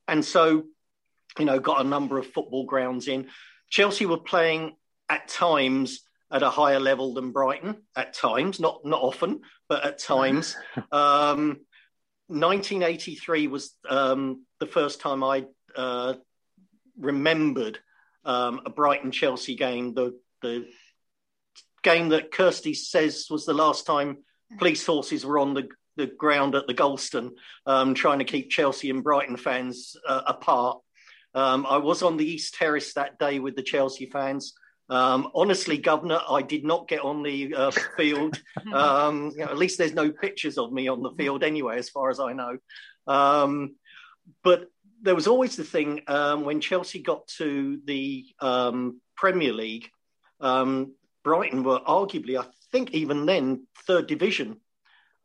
and so you know got a number of football grounds in. Chelsea were playing at times at a higher level than Brighton. At times, not not often, but at times. *laughs* um, 1983 was um, the first time I uh, remembered um, a Brighton Chelsea game. The the game that Kirsty says was the last time police forces were on the, the ground at the Goldstone, um, trying to keep Chelsea and Brighton fans uh, apart. Um, I was on the East Terrace that day with the Chelsea fans. Um, honestly, Governor, I did not get on the uh, *laughs* field. Um, you know, at least there's no pictures of me on the field anyway, as far as I know. Um, but there was always the thing um, when Chelsea got to the um, Premier League, um, Brighton were arguably, I think, even then, third division,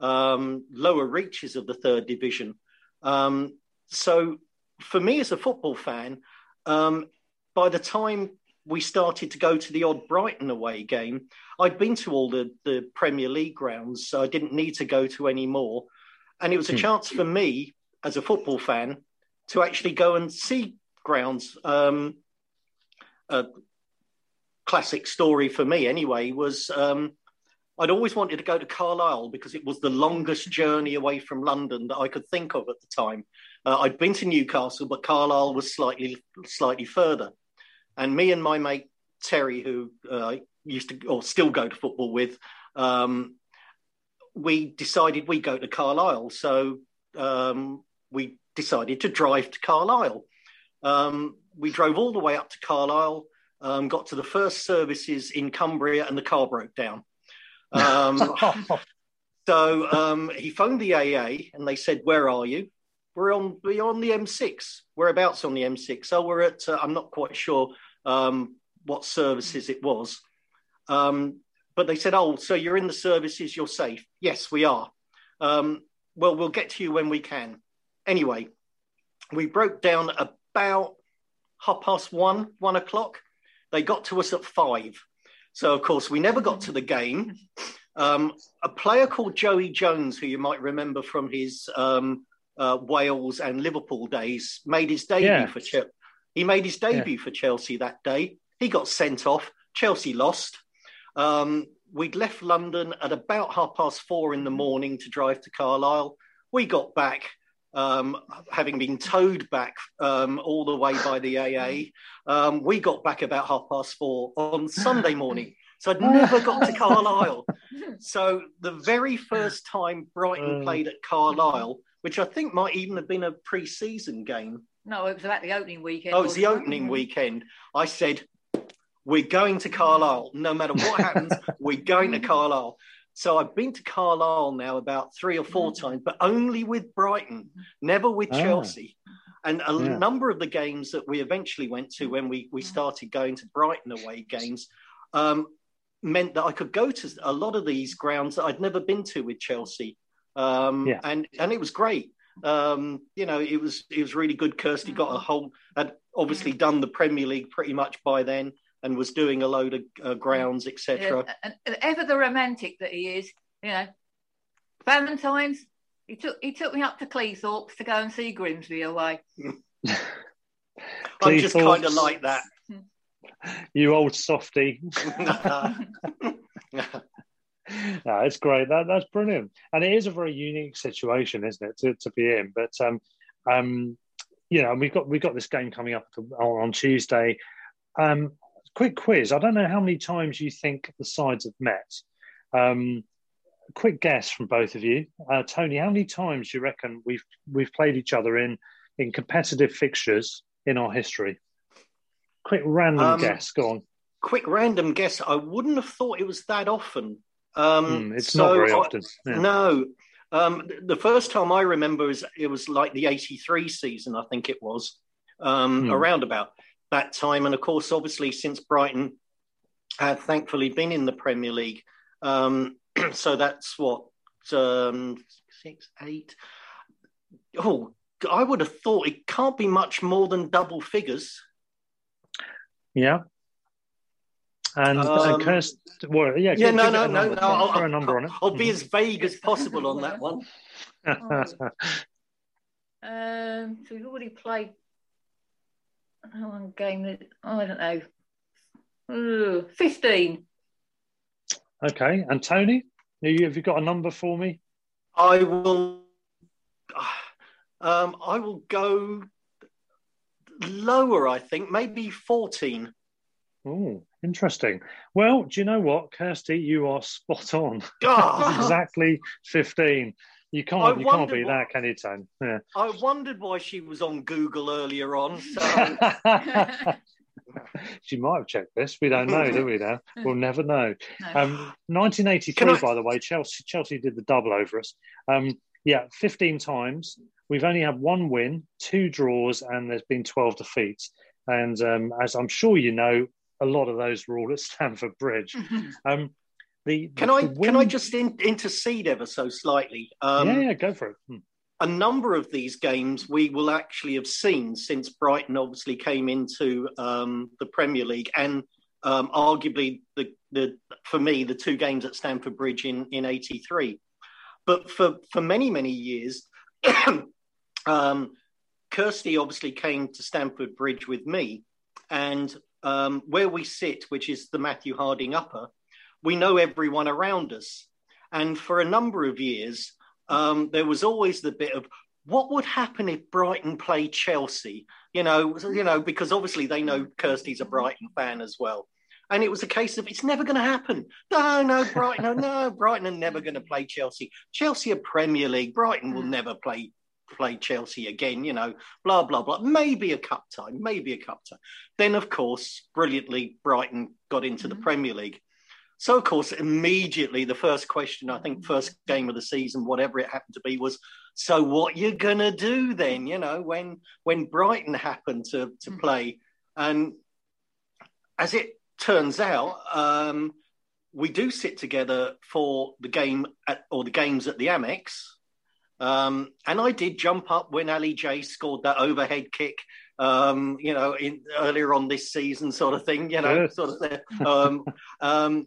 um, lower reaches of the third division. Um, so, for me as a football fan, um, by the time we started to go to the odd Brighton away game, I'd been to all the, the Premier League grounds, so I didn't need to go to any more. And it was a Hmm. chance for me as a football fan to actually go and see grounds. Um, a classic story for me, anyway, was um, I'd always wanted to go to Carlisle because it was the longest journey away from London that I could think of at the time. Uh, I'd been to Newcastle, but Carlisle was slightly slightly further. And me and my mate Terry, who uh, used to or still go to football with, um, we decided we'd go to Carlisle. So um, we decided to drive to Carlisle. Um, we drove all the way up to Carlisle, um, got to the first services in Cumbria, and the car broke down. Um, *laughs* so um, he phoned the AA, and they said, "Where are you?" We're on we're on the M6. Whereabouts on the M6? So we're at. Uh, I'm not quite sure um, what services it was, um, but they said, "Oh, so you're in the services. You're safe." Yes, we are. Um, well, we'll get to you when we can. Anyway, we broke down about half past one, one o'clock. They got to us at five. So, of course, we never got to the game. *laughs* Um, a player called Joey Jones, who you might remember from his um, uh, Wales and Liverpool days, made his debut Yeah. for Chelsea. He made his debut for Chelsea that day. He got sent off. Chelsea lost. Um, we'd left London at about half past four in the morning to drive to Carlisle. We got back, um, having been towed back um, all the way by the AA. Um, we got back about half past four on Sunday *laughs* morning. So I'd never got to *laughs* Carlisle. *laughs* So the very first time Brighton Uh. played at Carlisle, which I think might even have been a pre-season game. No, it was about the opening weekend. Oh, it was the wasn't it? opening weekend. I said, "We're going to Carlisle. No matter what happens, *laughs* we're going to Carlisle." So I've been to Carlisle now about three or four times, but only with Brighton, never with Ah. Chelsea. And a Yeah. number of the games that we eventually went to when we, we started going to Brighton away games um, meant that I could go to a lot of these grounds that I'd never been to with Chelsea. Um, Yeah. and, and it was great. Um, you know, it was it was really good. Kirsty got a whole had obviously done the Premier League pretty much by then and was doing a load of uh, grounds, etc. Yeah, and, and ever the romantic that he is, you know. Valentine's, he took he took me up to Cleethorpes to go and see Grimsby away. *laughs* *laughs* I'm just kind of like that. You old softy. *laughs* no, it's great. That, that's brilliant, and it is a very unique situation, isn't it, to, to be in? But um, um, you know, we've got we've got this game coming up on, Tuesday. Um, quick quiz. I don't know how many times you think the sides have met. Um, quick guess from both of you, uh, Tony. How many times do you reckon we've we've played each other in in competitive fixtures in our history? Quick random Um, guess. Go on. Quick random guess. I wouldn't have thought it was that often. Um, Hmm, it's so not very often. Yeah. No. Um, the first time I remember is it was like the 83 season, I think it was, um, Hmm. around about that time. And of course, obviously, since Brighton had thankfully been in the Premier League, um, *clears throat* so that's what, um, six, eight. Oh, I would have thought it can't be much more than double figures. Yeah. And, Um, and Kirst, well, yeah, Yeah, give- no, no, no, number. no. Throw- I'll, a number on it. I'll be as vague as possible on that one. *laughs* Um, so we've already played how long game? is- Oh, I don't know. Ooh, Fifteen. okay, and Tony, have you, have you got a number for me? I will. *sighs* Um, I will go lower. I think maybe fourteen. Oh, interesting. Well, do you know what, Kirsty? You are spot on. *laughs* Exactly fifteen. You can't, you can't wondered beat what- that, can you, Tony? Yeah. I wondered why she was on Google earlier on. So *laughs* she might have checked this. We don't know, do we? Now we'll never know. *laughs* No. Um, 1983, I- by the way, Chelsea Chelsea did the double over us. Um, yeah, 15 times. We've only had one win, two draws, and there's been 12 defeats. And um, as I'm sure you know, a lot of those were all at Stamford Bridge. Um, the can the I win- can I just in, intercede ever so slightly? Um, yeah, yeah, go for it. Hmm. a number of these games we will actually have seen since Brighton obviously came into um, the Premier League, and um, arguably the, the for me the two games at Stamford Bridge in in '83. But for for many many years, *coughs* um, Kirsty obviously came to Stamford Bridge with me, and um, where we sit, which is the Matthew Harding Upper, we know everyone around us, and for a number of years um, there was always the bit of what would happen if Brighton played Chelsea? You know, you know, because obviously they know Kirsty's a Brighton fan as well. And it was a case of it's never going to happen. No, no, Brighton, no, no, Brighton are never going to play Chelsea. Chelsea are Premier League. Brighton will never play play Chelsea again. You know, blah blah blah. Maybe a cup time, maybe a cup time. Then, of course, brilliantly, Brighton got into the Premier League. So, of course, immediately the first question, I think, first game of the season, whatever it happened to be, was, "So, what you gonna do then?" You know, when when Brighton happened to to play, and as it turns out, um, we do sit together for the game at or the games at the Amex. Um, and I did jump up when Ali J scored that overhead kick, um, you know, in, earlier on this season, sort of thing, you know, Good. sort of there. Um, um,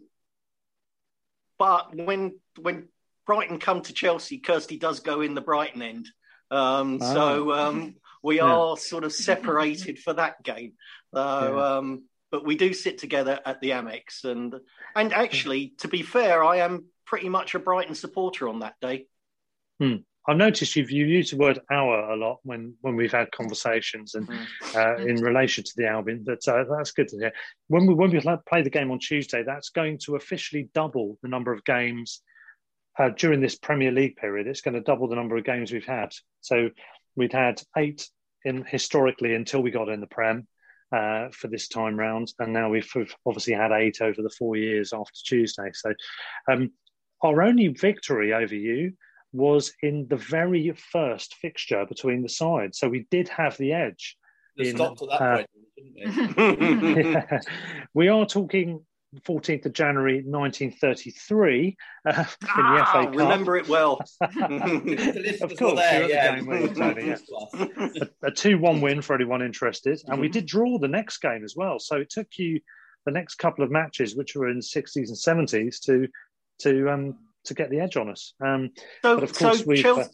but when when Brighton come to Chelsea, Kirsty does go in the Brighton end. Um, Ah. So um, we Yeah. are sort of separated for that game. So, Yeah. um, but we do sit together at the Amex, and and actually, to be fair, I am pretty much a Brighton supporter on that day. I've noticed you've you used the word our a lot when when we've had conversations and uh, in relation to the Albion. But uh, that's good to hear. When we when we play the game on Tuesday, that's going to officially double the number of games uh, during this Premier League period. It's going to double the number of games we've had. So we'd had eight in historically until we got in the Prem. Uh, for this time round, and now we've we've obviously had eight over the four years after Tuesday. So, um, our only victory over you was in the very first fixture between the sides. So we did have the edge. Just in, stopped at that uh, point, didn't we? Yeah. *laughs* *laughs* we are talking 14th of January 1933 uh, in the Ah, FA Cup. remember it well. *laughs* Of course, there, you're at the yeah. game, weren't you, Tony? Yeah. Plus. a 2 1 win for anyone interested. And we Mm-hmm. did draw the next game as well. So it took you the next couple of matches, which were in 60s and 70s, to to um, to get the edge on us. Um, So, but of so we've. Chelsea, uh,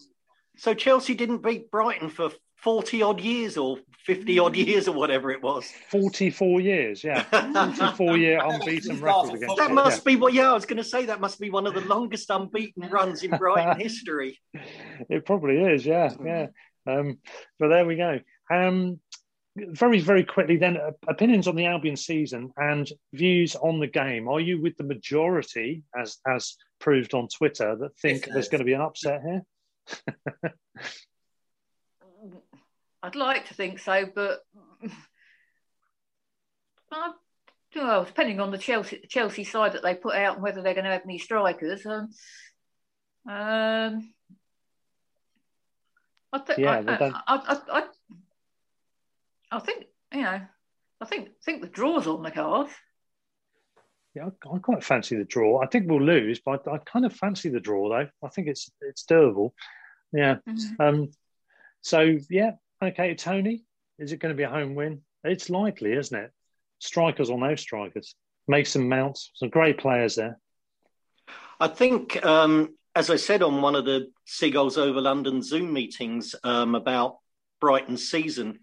so Chelsea didn't beat Brighton for 40 odd years or 50 odd years or whatever it was. 44 years, yeah. *laughs* 44 year unbeaten record against That must be what, yeah, I was going to say that must be one of the longest unbeaten runs in Brighton *laughs* history. It probably is, yeah, yeah. Um, but there we go. Um, very, very quickly then, uh, opinions on the Albion season and views on the game. Are you with the majority, as as proved on Twitter, that think there's going to be an upset here? *laughs* I'd like to think so, but I, well, depending on the Chelsea Chelsea side that they put out and whether they're going to have any strikers. Um, um, I, th- Yeah, I, I, I, I, I, I think you know, I think think the draw's on the cards. Yeah, I, I quite fancy the draw. I think we'll lose, but I, I kind of fancy the draw though. I think it's it's doable. Yeah. Um. So yeah, okay, Tony. Is it going to be a home win? It's likely, isn't it? Strikers or no strikers. Mason Mount, some great players there. I think, um, as I said on one of the Seagulls over London Zoom meetings um, about Brighton's season,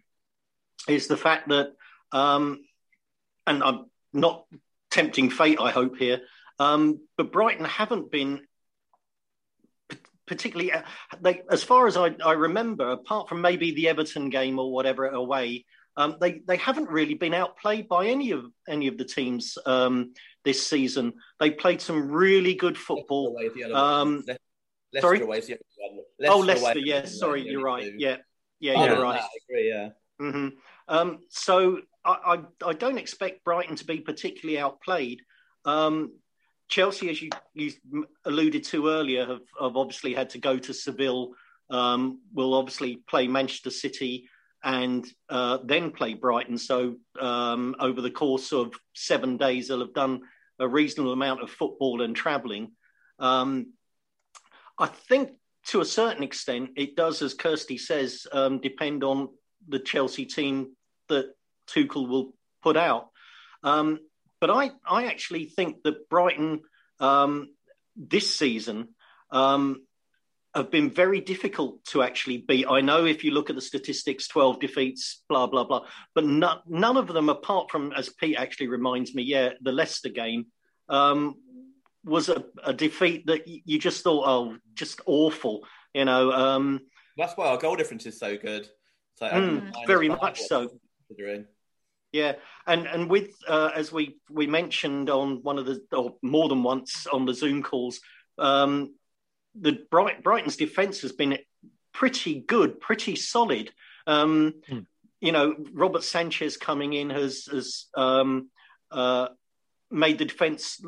is the fact that, um, and I'm not tempting fate, I hope here, um, but Brighton haven't been particularly, uh, they, as far as I, I remember, apart from maybe the Everton game or whatever away. Um, they they haven't really been outplayed by any of any of the teams um, this season. They played some really good football. the other Um. Le- Leicester sorry? away is the other one. oh, Leicester. is Yeah, sorry, you're right. Yeah, yeah, Other you're right. that, I agree. Yeah. hmm Um, so I, I, I don't expect Brighton to be particularly outplayed. Um, Chelsea, as you, you alluded to earlier, have, have obviously had to go to Seville. Um, will obviously play Manchester City and uh, then play Brighton. So um, over the course of seven days, they'll have done a reasonable amount of football and travelling. Um, I think to a certain extent, it does, as Kirsty says, um, depend on the Chelsea team that Tuchel will put out. Um, but I, I actually think that Brighton um, this season um, have been very difficult to actually beat. I know if you look at the statistics, 12 defeats, blah, blah, blah, but no, none of them, apart from, as Pete actually reminds me, yeah, the Leicester game, um, was a, a defeat that you just thought, oh, just awful. You know, um, That's why our goal difference is so good. So Mm, very much so. Considering. Yeah, and and with uh, as we we mentioned on one of the or more than once on the Zoom calls, um, the Bright, Brighton's defence has been pretty good, pretty solid. Um, You know, Robert Sanchez coming in has has um, uh, made the defence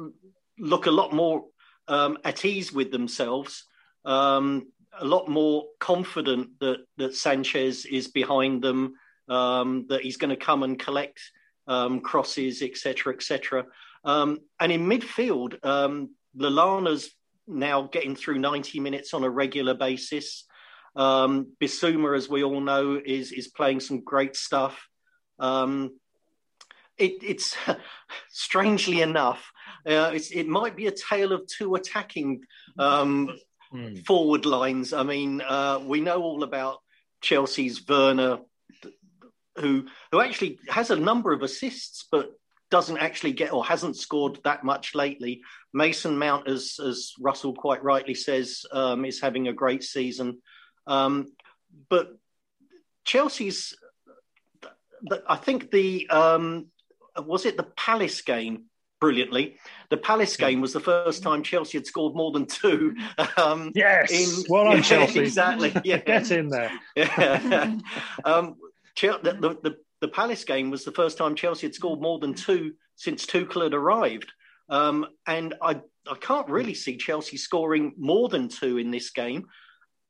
look a lot more um, at ease with themselves. Um, a lot more confident that that Sanchez is behind them, um, that he's going to come and collect um, crosses, etc., etc. Um, and in midfield, um, Lallana's now getting through 90 minutes on a regular basis. Um, Bissouma, as we all know, is is playing some great stuff. Um, it, it's *laughs* strangely enough, uh, it's, it might be a tale of two attacking um, forward lines. I mean, uh, we know all about Chelsea's Werner, who who actually has a number of assists, but doesn't actually get or hasn't scored that much lately. Mason Mount, as as Russell quite rightly says, um, is having a great season. Um, but Chelsea's, I think the um, was it the Palace game brilliantly. The Palace game was the first time Chelsea had scored more than two. Um, Yes, in- well done, *laughs* Yeah, Chelsea. Exactly. *laughs* Yeah. Get in there. Yeah. *laughs* um, the, the, the, Palace game was the first time Chelsea had scored more than two since Tuchel had arrived. Um, and I, I can't really see Chelsea scoring more than two in this game.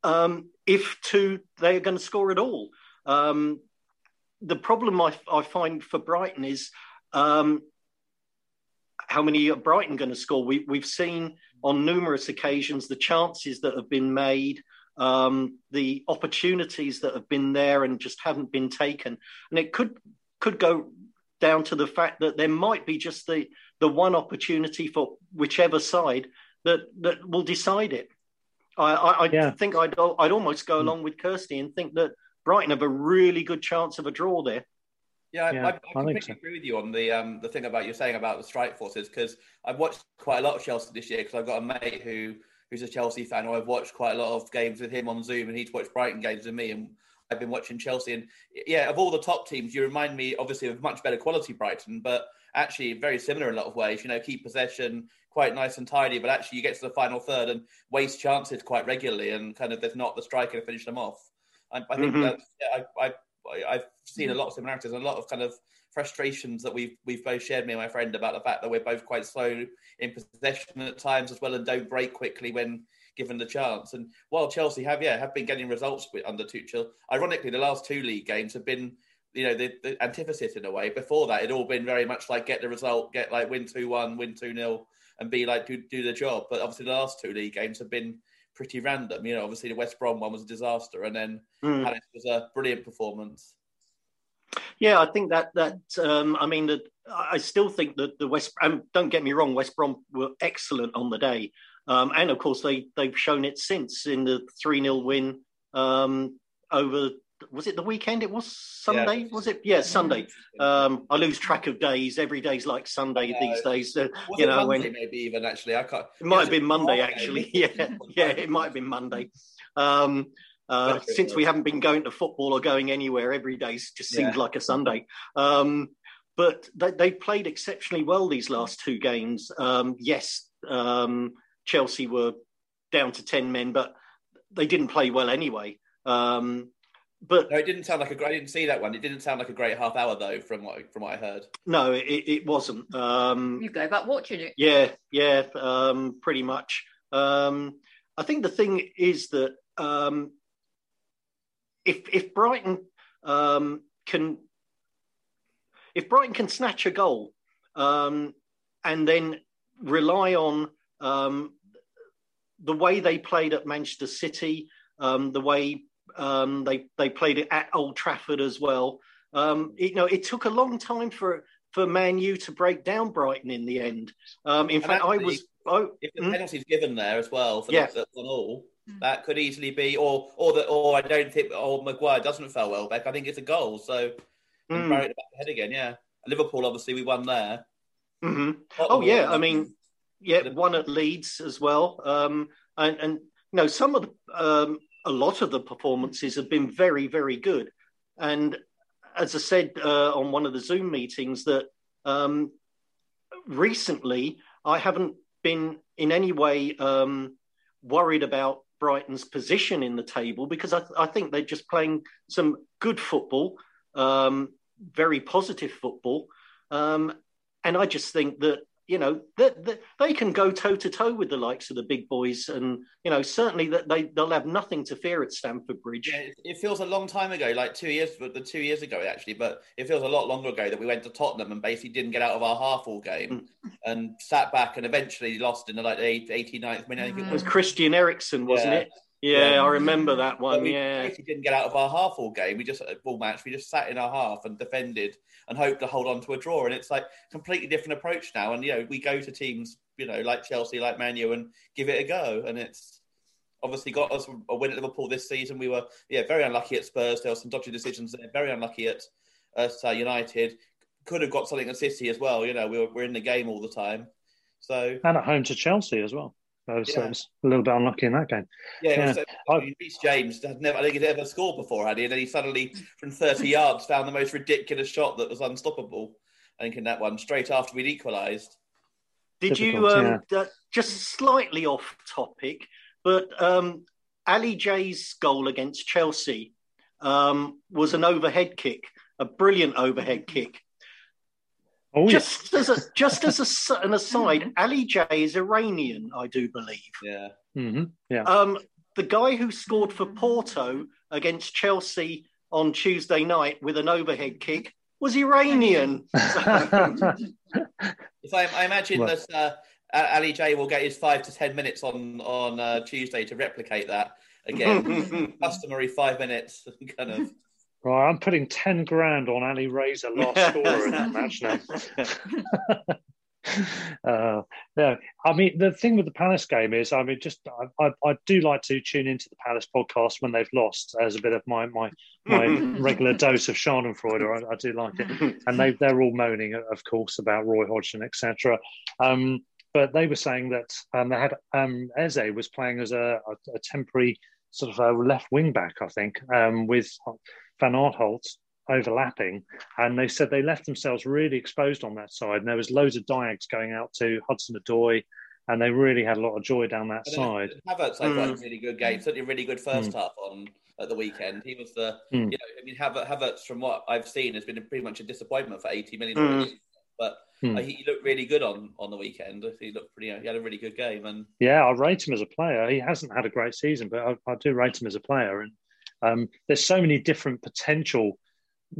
Um, if two, they're going to score at all. Um, the problem I, I find for Brighton is um, how many are Brighton going to score? We, we've seen on numerous occasions the chances that have been made, um, the opportunities that have been there and just haven't been taken, and it could could go down to the fact that there might be just the the one opportunity for whichever side that that will decide it. I, I, I Yeah. think I'd I'd almost go along with Kirsty and think that Brighton have a really good chance of a draw there. Yeah, I, Yeah, I, I I completely so. agree with you on the um, the thing about you saying about the strike forces because I've watched quite a lot of Chelsea this year because I've got a mate who who's a Chelsea fan I've watched quite a lot of games with him on Zoom and he's watched Brighton games with me and I've been watching Chelsea and yeah, of all the top teams, you remind me obviously of much better quality Brighton, but actually very similar in a lot of ways. You know, keep possession quite nice and tidy, but actually you get to the final third and waste chances quite regularly and kind of there's not the striker to finish them off. I, I think Mhm. that yeah, I, I I've seen a lot of similarities and a lot of kind of frustrations that we've we've both shared me and my friend about the fact that we're both quite slow in possession at times as well and don't break quickly when given the chance. And while Chelsea have yeah have been getting results under Tuchel, ironically the last two league games have been you know the, the antithesis in a way. Before that, it all been very much like get the result, get like win two one, win two 0 and be like do do the job. But obviously the last two league games have been pretty random. You know, obviously the West Brom one was a disaster, and then Mm. Palace was a brilliant performance. Yeah, I think that that um, I mean, that I still think that the West. Um, don't get me wrong, West Brom were excellent on the day, um, and of course they they've shown it since in the three 0 win um, over. Was it the weekend? It was Sunday. Yeah. Was it? Yeah, Sunday. Um, I lose track of days. Every day's like Sunday these days. Uh, you know Monday when maybe even actually? I can't. it might have been Monday, Friday? actually. *laughs* Yeah, yeah, it might have been Monday. Um, uh, since we haven't been going to football or going anywhere, every day just seems Yeah. like a Sunday. Um, but they, they played exceptionally well these last two games. Um, yes, um, Chelsea were down to 10 men, but they didn't play well anyway. Um, but No, it didn't sound like a great. I didn't see that one. It didn't sound like a great half hour though, from what from what I heard. no, it, it wasn't. Um, You gave up watching it. Yeah, yeah, um, pretty much. Um, I think the thing is that um, if if Brighton um, can if Brighton can snatch a goal um, and then rely on um, the way they played at Manchester City, um, the way um, they they played it at Old Trafford as well. Um, you know, it took a long time for for Man U to break down Brighton in the end. Um, in And fact, I was. Oh, If the mm, penalty's given there as well for Yeah. the, the one all, that could easily be, or or the or I don't think, or Maguire doesn't fell well back. I think it's a goal. So and Mm. Barry at the back the head again. Yeah, Liverpool obviously we won there. mhm. Oh yeah, won. I mean, yeah, one at Leeds as well, um, and and you know some of the um, a lot of the performances have been very very good, and as I said uh, on one of the Zoom meetings that um, recently I haven't been in any way um, worried about Brighton's position in the table because I, I think they're just playing some good football, um, very positive football. Um, and I just think that you know that that they can go toe to toe with the likes of the big boys, and you know certainly that they they'll have nothing to fear at Stamford Bridge. Yeah, it, feels a long time ago, like two years, the two years ago actually, but it feels a lot longer ago that we went to Tottenham and basically didn't get out of our half all game mm. and sat back and eventually lost in the like the 89th minute. I think It was. Christian Eriksen, wasn't Yeah. it? Yeah, Yeah. I remember that one. we Yeah, basically didn't get out of our half all game. We just all match. We just sat in our half and defended and hoped to hold on to a draw. And it's like completely different approach now. And you know, we go to teams, you know, like Chelsea, like Manu, and give it a go. And it's obviously got us a win at Liverpool this season. We were yeah very unlucky at Spurs. There were some dodgy decisions there. Very unlucky at at uh, United. Could have got something at City as well. You know, we were we're in the game all the time. So and at home to Chelsea as well. So it Yeah. was a little bit unlucky in that game. Yeah, it was, Yeah. I Reece James had never, I think he'd ever scored before, had he? And then he suddenly, from 30 yards, found the most ridiculous shot that was unstoppable. I think in that one, straight after we'd equalised. Did you Difficult, um, uh, just slightly off topic, but um, Ali J's goal against Chelsea um, was an overhead kick, a brilliant overhead kick. Oh, Just as a just as a s an aside, Ali J is Iranian, I do believe. Yeah. hmm Yeah. Um, the guy who scored for Porto against Chelsea on Tuesday night with an overhead kick was Iranian. *laughs* If I, I imagine Right. that uh, Ali J will get his five to 10 minutes on, on uh, Tuesday to replicate that again. *laughs* Customary five minutes, *laughs* kind of. Right, I'm putting 10 grand on Alireza last scorer in that match now. *laughs* uh, yeah, I mean the thing with the Palace game is, I mean, just I, I, I, do like to tune into the Palace podcast when they've lost as a bit of my my my *laughs* regular dose of Schadenfreude. I, I do like it, and they they're all moaning, of course, about Roy Hodgson, etc. Um, but they were saying that um, they had um, Eze was playing as a, a, a temporary sort of a left wing back, I think, um, with Van Aanholt overlapping, and they said they left themselves really exposed on that side. And there was loads of diags going out to Hudson Odoi, and they really had a lot of joy down that side. Havertz had mm. a really good game, certainly a really good first mm. half on at the weekend. He was the, mm. you know, I mean, Havertz, from what I've seen, has been pretty much a disappointment for 80 million. Mm. But uh, he looked really good on, on the weekend. He looked pretty. You know, He had a really good game, and yeah, I rate him as a player. He hasn't had a great season, but I, I do rate him as a player. And um, there's so many different potential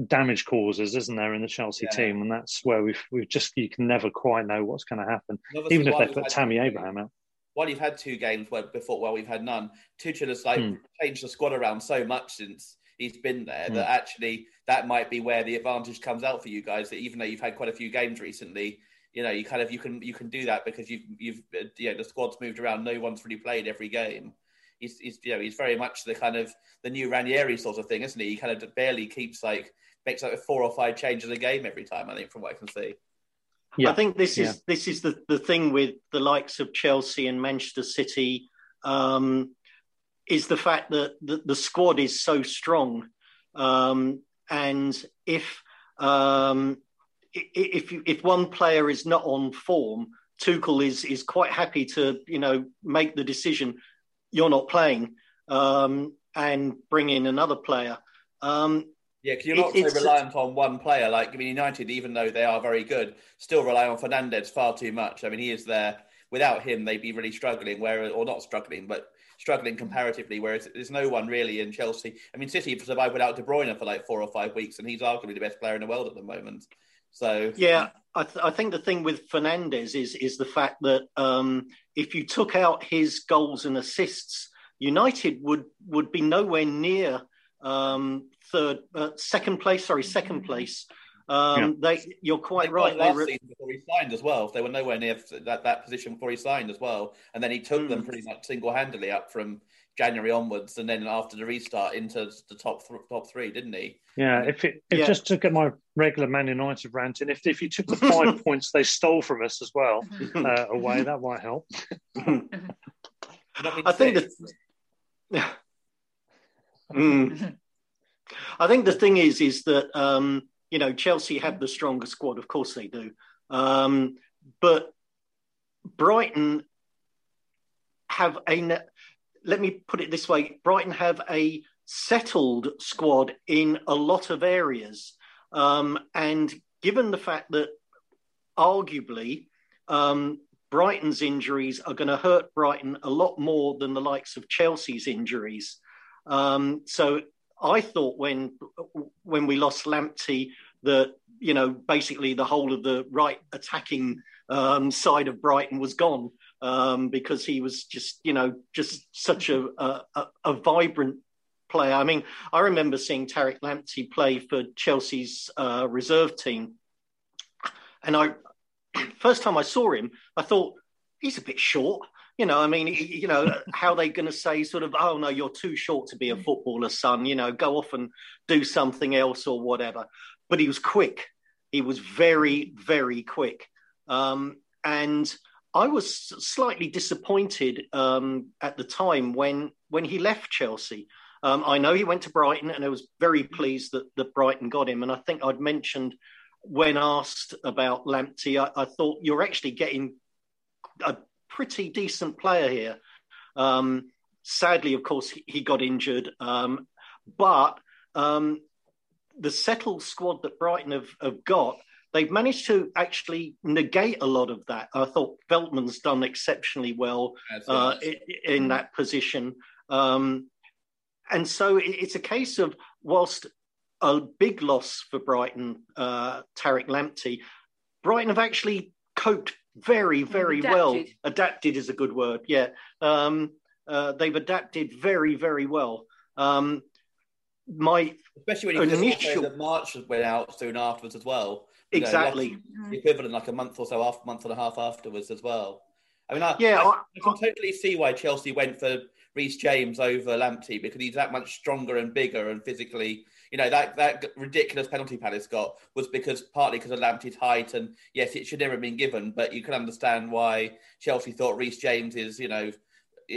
damage causes, isn't there, in the Chelsea yeah. team? And that's where we've we've just you can never quite know what's going to happen, even if they put Tammy Abraham out. While you've had two games where before, well, we've had none. Tuchel has like hmm. changed the squad around so much since he's been there hmm. that actually that might be where the advantage comes out for you guys. That even though you've had quite a few games recently, you know, you kind of you can you can do that because you've you've you know the squad's moved around. No one's really played every game. He's, he's you know he's very much the kind of the new Ranieri sort of thing, isn't he? He kind of barely keeps like makes like four or five changes a game every time. I think from what I can see. Yeah. I think this is yeah. this is the the thing with the likes of Chelsea and Manchester City um, is the fact that the, the squad is so strong, um, and if um, if if one player is not on form, Tuchel is is quite happy to you know make the decision you're not playing um, and bring in another player. Um, yeah, because you're not it, so reliant on one player. Like I mean, United, even though they are very good, still rely on Fernandes far too much. I mean, he is there. Without him, they'd be really struggling. Where or not struggling, but struggling comparatively. Whereas there's no one really in Chelsea. I mean, City have survived without De Bruyne for like four or five weeks, and he's arguably the best player in the world at the moment. So yeah, I, th- I think the thing with Fernandes is is the fact that um, if you took out his goals and assists, United would would be nowhere near um, third, uh, second place. Sorry, second place. Um, yeah. They, you're quite they right. Last re- season before he signed as well, they were nowhere near that, that position before he signed as well, and then he took mm. them pretty much single handedly up from January onwards, and then after the restart into the top th- top three, didn't he? Yeah. If it if yeah. just to get my regular Man United ranting, if if you took the *laughs* five points they stole from us as well *laughs* uh, away, that might help. *laughs* I think that. mm. I think the thing is, is that um, you know Chelsea have the stronger squad, of course they do, um, but Brighton have a. Let me put it this way: Brighton have a settled squad in a lot of areas, um, and given the fact that arguably um, Brighton's injuries are going to hurt Brighton a lot more than the likes of Chelsea's injuries. Um, so I thought when when we lost Lamptey that you know basically the whole of the right attacking um, side of Brighton was gone um, because he was just you know just such a, a, a vibrant player. I mean, I remember seeing Tariq Lamptey play for Chelsea's uh, reserve team, and I *clears throat* first time I saw him, I thought he's a bit short. You know, I mean, you know, *laughs* how are they going to say sort of, oh no, you're too short to be a footballer, son. You know, go off and do something else or whatever. But he was quick. He was very, very quick. Um, and I was slightly disappointed um, at the time when when he left Chelsea. Um, I know he went to Brighton, and I was very pleased that, that Brighton got him. And I think I'd mentioned when asked about Lamptey, I, I thought you're actually getting a pretty decent player here. Um, sadly, of course, he, he got injured, um, but um, the settled squad that Brighton have, have, got, they've managed to actually negate a lot of that. I thought Veltman's done exceptionally well uh, in, in, that position. Um, and so it, it's a case of, whilst a big loss for Brighton, uh, Tariq Lamptey, Brighton have actually coped very, very adapted. well. Adapted is a good word. Yeah, um, uh, they've adapted very, very well. Um, my especially when you consider initial that March went out soon afterwards as well. You know, exactly. like the equivalent like a month or so after, month and a half afterwards as well. I mean, I, Yeah, I, I- I can totally see why Chelsea went for Reece James over Lamptey because he's that much stronger and bigger and physically. You know that that ridiculous penalty Palace got was because partly because of Lamptey's height and yes, it should never have been given, but you can understand why Chelsea thought Reece James is you know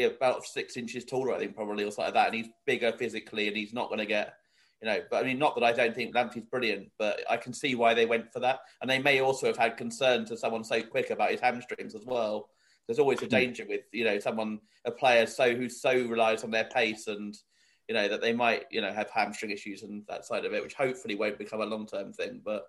about six inches taller, I think probably or something like that, and he's bigger physically and he's not going to get you know, but I mean, not that I don't think Lamptey's brilliant, but I can see why they went for that. And they may also have had concern to someone so quick about his hamstrings as well. There's always a hmm. danger with, you know, someone, a player so who so relies on their pace and, you know, that they might, you know, have hamstring issues and that side of it, which hopefully won't become a long term thing. But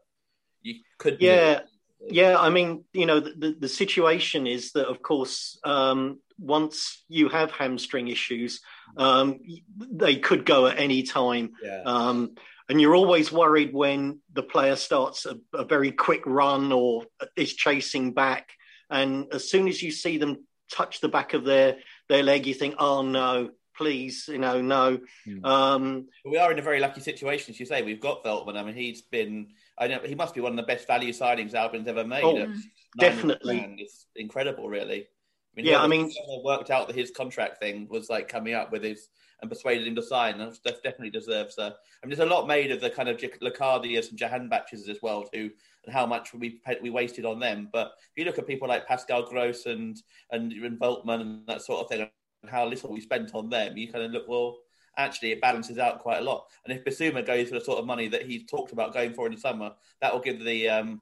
you could, Yeah, yeah. I mean, you know, the, the, the situation is that, of course, um, once you have hamstring issues, um, they could go at any time. Yeah. Um, and you're always worried when the player starts a, a very quick run or is chasing back. And as soon as you see them touch the back of their, their leg, you think, oh no, please, you know, no. Um, we are in a very lucky situation, as you say. We've got Veltman. I mean, he's been. I know he must be one of the best value signings Albion's ever made. Oh, definitely. It's incredible, really. I mean, Yeah, I mean- worked out that his contract thing was like coming up with his and persuaded him to sign. And that definitely deserves a. I mean, there's a lot made of the kind of Locadias and Jahanbakhshes as well, too, and how much we we wasted on them. But if you look at people like Pascal Gross and and, and Veltman and that sort of thing, and how little we spent on them, you kind of look well. Actually, it balances out quite a lot. And if Bissouma goes for the sort of money that he's talked about going for in the summer, that will give the, um,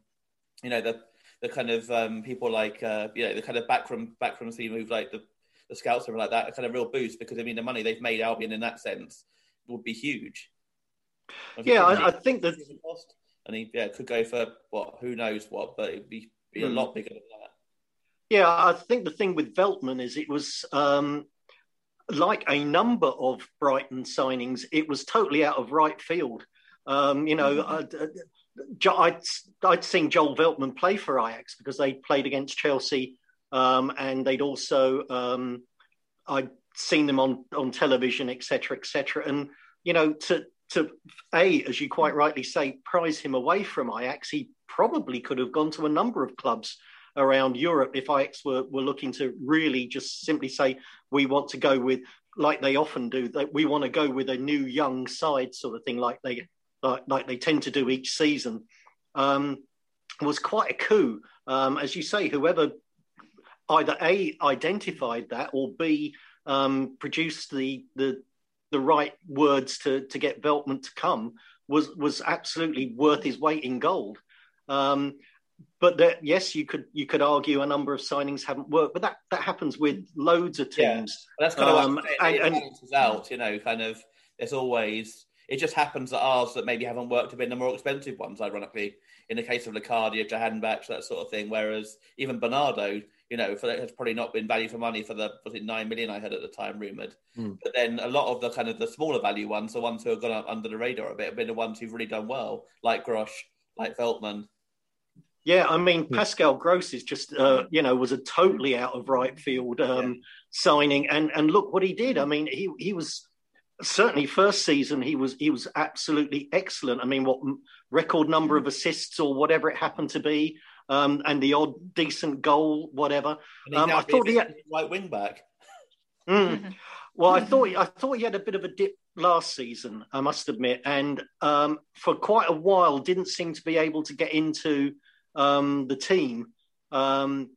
you know, the the kind of um, people like, uh, you know, the kind of backroom backroom team move like the the scouts or like that, a kind of real boost because I mean the money they've made Albion in that sense would be huge. Yeah, I- I think that- cost, and he yeah could go for what who knows what, but it'd be, be a Hmm. lot bigger than that. Yeah, I think the thing with Veltman is it was um, like a number of Brighton signings, it was totally out of right field. Um, you know, I'd, uh, I'd, I'd seen Joel Veltman play for Ajax because they played against Chelsea um, and they'd also, um, I'd seen them on, on television, etc., etc. And, you know, to, to A, as you quite rightly say, prize him away from Ajax, he probably could have gone to a number of clubs around Europe if Ajax were, were looking to really just simply say, we want to go with, like they often do, that we want to go with a new young side sort of thing, like they like, like they tend to do each season, um, was quite a coup. Um, as you say, whoever either A, identified that or B, um, produced the, the, the right words to, to get Veltman to come was, was absolutely worth his weight in gold. Um, but that yes, you could you could argue a number of signings haven't worked, but that that happens with loads of teams. But that's kind of Um, what I'm and- it and- balances out, you know, kind of. There's always. It just happens that ours that maybe haven't worked have been the more expensive ones, ironically. In the case of Locadia, Jahanbakhsh, that sort of thing. Whereas even Bernardo, you know, for, has probably not been value for money for the was it nine million I had at the time rumored. Hmm. But then a lot of the kind of the smaller value ones, the ones who have gone up under the radar a bit, have been the ones who've really done well, like Gross, like Veltman. Yeah, I mean Pascal Gross is just uh, you know was a totally out of right field um, signing, and and look what he did. I mean he he was certainly first season he was he was absolutely excellent. I mean what record number of assists or whatever it happened to be, um, and the odd decent goal, whatever. Um, I thought he being had. right wing back. Mm. *laughs* Well, I thought I thought he had a bit of a dip last season, I must admit, and um, for quite a while didn't seem to be able to get into um, the team. Um,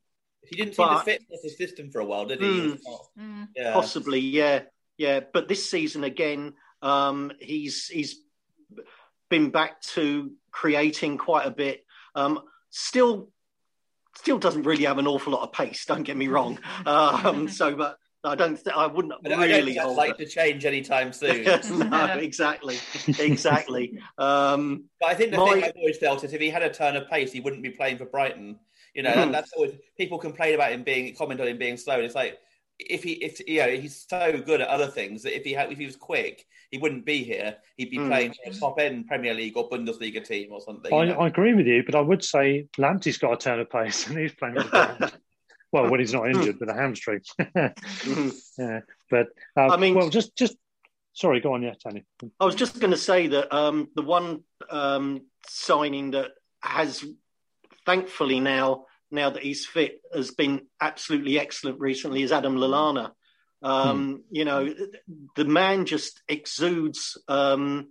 He didn't seem to but- fit the system for a while, did he? Mm. He Yeah. Possibly, yeah, yeah. But this season again, um, he's he's been back to creating quite a bit. Um, still, still doesn't really have an awful lot of pace. Don't get me wrong. *laughs* Um, so, but I don't. Th- I wouldn't I don't, I really think that's hold like it. to change anytime soon. *laughs* no, exactly, exactly. Um, But I think the My- thing I've always felt is if he had a turn of pace, he wouldn't be playing for Brighton. You know, and that's always people complain about him being comment on him being slow. And it's like if he if you know he's so good at other things that if he had if he was quick, he wouldn't be here. He'd be Hmm. playing for a top end Premier League or Bundesliga team or something. I, you know? I agree with you, but I would say Lamptey's got a turn of pace *laughs* and he's playing with *laughs* the Well, *laughs* when he's not injured with a hamstring. *laughs* yeah, but um, I mean- well, just just Sorry, go on, yeah, Tony. I was just going to say that um, the one um, signing that has, thankfully now, now that he's fit, has been absolutely excellent recently is Adam Lallana. Um, hmm. You know, the man just exudes um,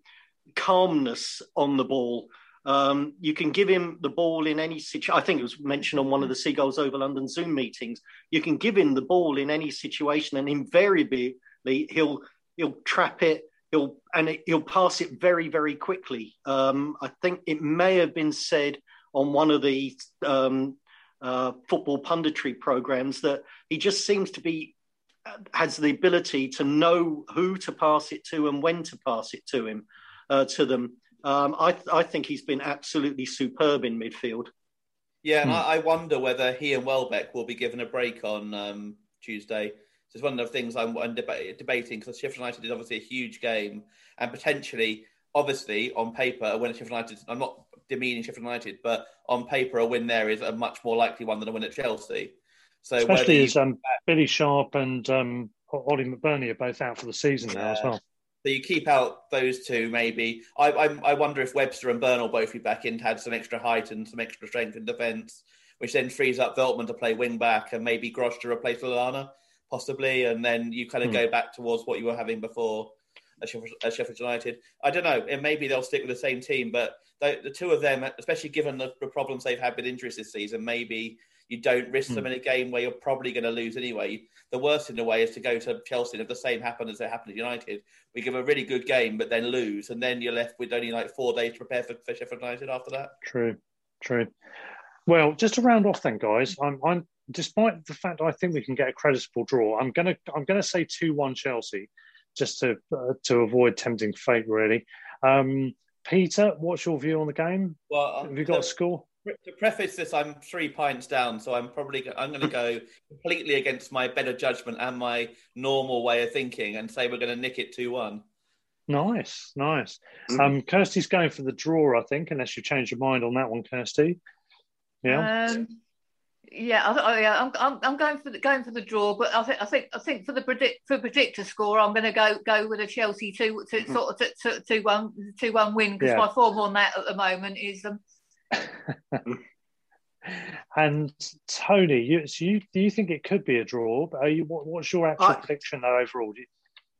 calmness on the ball. Um, you can give him the ball in any situation. I think it was mentioned on one of the Seagulls over London Zoom meetings. You can give him the ball in any situation, and invariably he'll he'll trap it. He'll and it, he'll pass it very very quickly. Um, I think it may have been said on one of the um, uh, football punditry programs that he just seems to be has the ability to know who to pass it to and when to pass it to him uh, to them. Um, I, I think he's been absolutely superb in midfield. Yeah, and hmm. I, I, wonder whether he and Welbeck will be given a break on um, Tuesday. So it's one of the things I'm, I'm deba- debating because Sheffield United is obviously a huge game and potentially, obviously, on paper, a win at Sheffield United. I'm not demeaning Sheffield United, but on paper, a win there is a much more likely one than a win at Chelsea. So especially as um, Billy Sharp and um, Ollie McBurnie are both out for the season now as well. So you keep out those two, maybe. I, I, I wonder if Webster and will both be back in to add some extra height and some extra strength in defence, which then frees up Veltman to play wing back and maybe Gross to replace Lallana, possibly. And then you kind of hmm. go back towards what you were having before at Sheffield, at Sheffield, United. I don't know. And maybe they'll stick with the same team, but the, the two of them, especially given the, the, problems they've had with injuries this season, maybe you don't risk mm. them in a game where you're probably going to lose anyway. The worst in a way is to go to Chelsea and if the same happened as it happened at United, we give a really good game but then lose, and then you're left with only like four days to prepare for, for Sheffield United after that. True, true. Well, just to round off then, guys, I'm, I'm despite the fact I think we can get a creditable draw, I'm gonna I'm gonna say two one Chelsea, just to uh, to avoid tempting fate. Really, um, Peter, what's your view on the game? Well, have you got a score? To preface this, I'm three pints down, so I'm probably I'm going to go completely against my better judgment and my normal way of thinking, and say we're going to nick it two one. Nice, nice. Mm-hmm. Um, Kirsty's going for the draw, I think, unless you change your mind on that one, Kirsty. Yeah. Um, yeah, I, yeah, I'm, I'm, I'm going for the going for the draw, but I think I think I think for the predict for predictor score, I'm going to go go with a Chelsea two two mm-hmm. sort of two, two one two one win because yeah. my form on that at the moment is um, *laughs* and Tony, you, so you, do you think it could be a draw? Are you, what, what's your actual I, prediction though overall?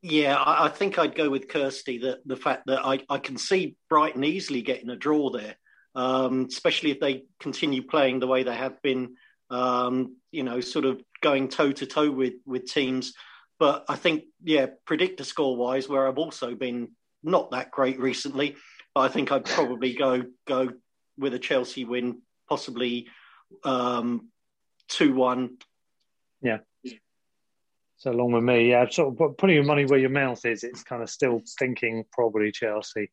Yeah, I, I, think I'd go with Kirsty. That the fact that I, I can see Brighton easily getting a draw there, um, especially if they continue playing the way they have been. Um, you know, sort of going toe to toe with with teams. But I think, yeah, predictor score wise, where I've also been not that great recently, but I think I'd probably go go with a Chelsea win, possibly um, two one. Yeah. So along with me, yeah, sort of putting your money where your mouth is. It's kind of still thinking probably Chelsea,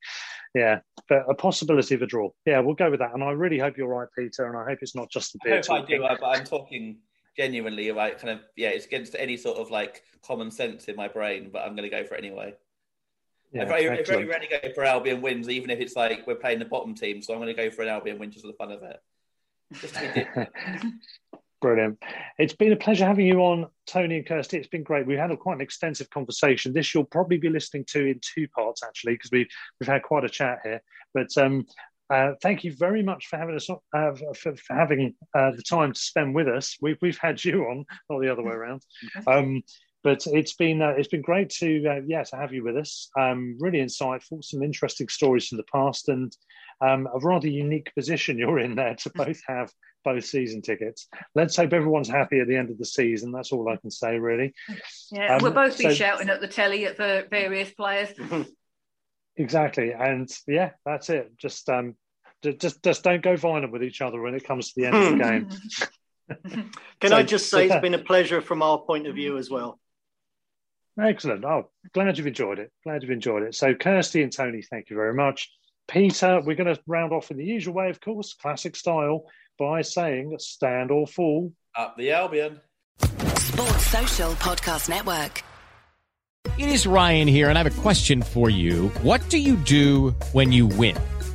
yeah, but a possibility of a draw. Yeah, we'll go with that. And I really hope you're right, Peter. And I hope it's not just the beer. I hope. I do, but I'm talking genuinely about kind of yeah. It's against any sort of like common sense in my brain, but I'm going to go for it anyway. Yeah, I very, very rarely go for Albion wins, even if it's like we're playing the bottom team. So I'm going to go for an Albion win just for the fun of it. *laughs* Brilliant. It's been a pleasure having you on, Tony and Kirsty. It's been great. We've had a quite an extensive conversation. This you'll probably be listening to in two parts, actually, because we've we've had quite a chat here. But um, uh, thank you very much for having us, uh, for, for, having uh, the time to spend with us. We've we've had you on, not the other way around. *laughs* Um, but it's been uh, it's been great to uh, yeah to have you with us. Um, really insightful, some interesting stories from the past, and um, a rather unique position *laughs* you're in there to both have both season tickets. Let's hope everyone's happy at the end of the season. That's all I can say, really. Yeah, um, we'll both be so, shouting at the telly at the various players. *laughs* exactly, and yeah, that's it. Just um, just just don't go violent with each other when it comes to the end of the *laughs* game. Can so, I just say it's been a pleasure from our point of view as well. Excellent. Oh, glad you've enjoyed it. Glad you've enjoyed it. So, Kirsty and Tony, thank you very much. Peter, we're going to round off in the usual way, of course, classic style, by saying stand or fall. Up the Albion. Sports Social Podcast Network. It is Ryan here, and I have a question for you. What do you do when you win?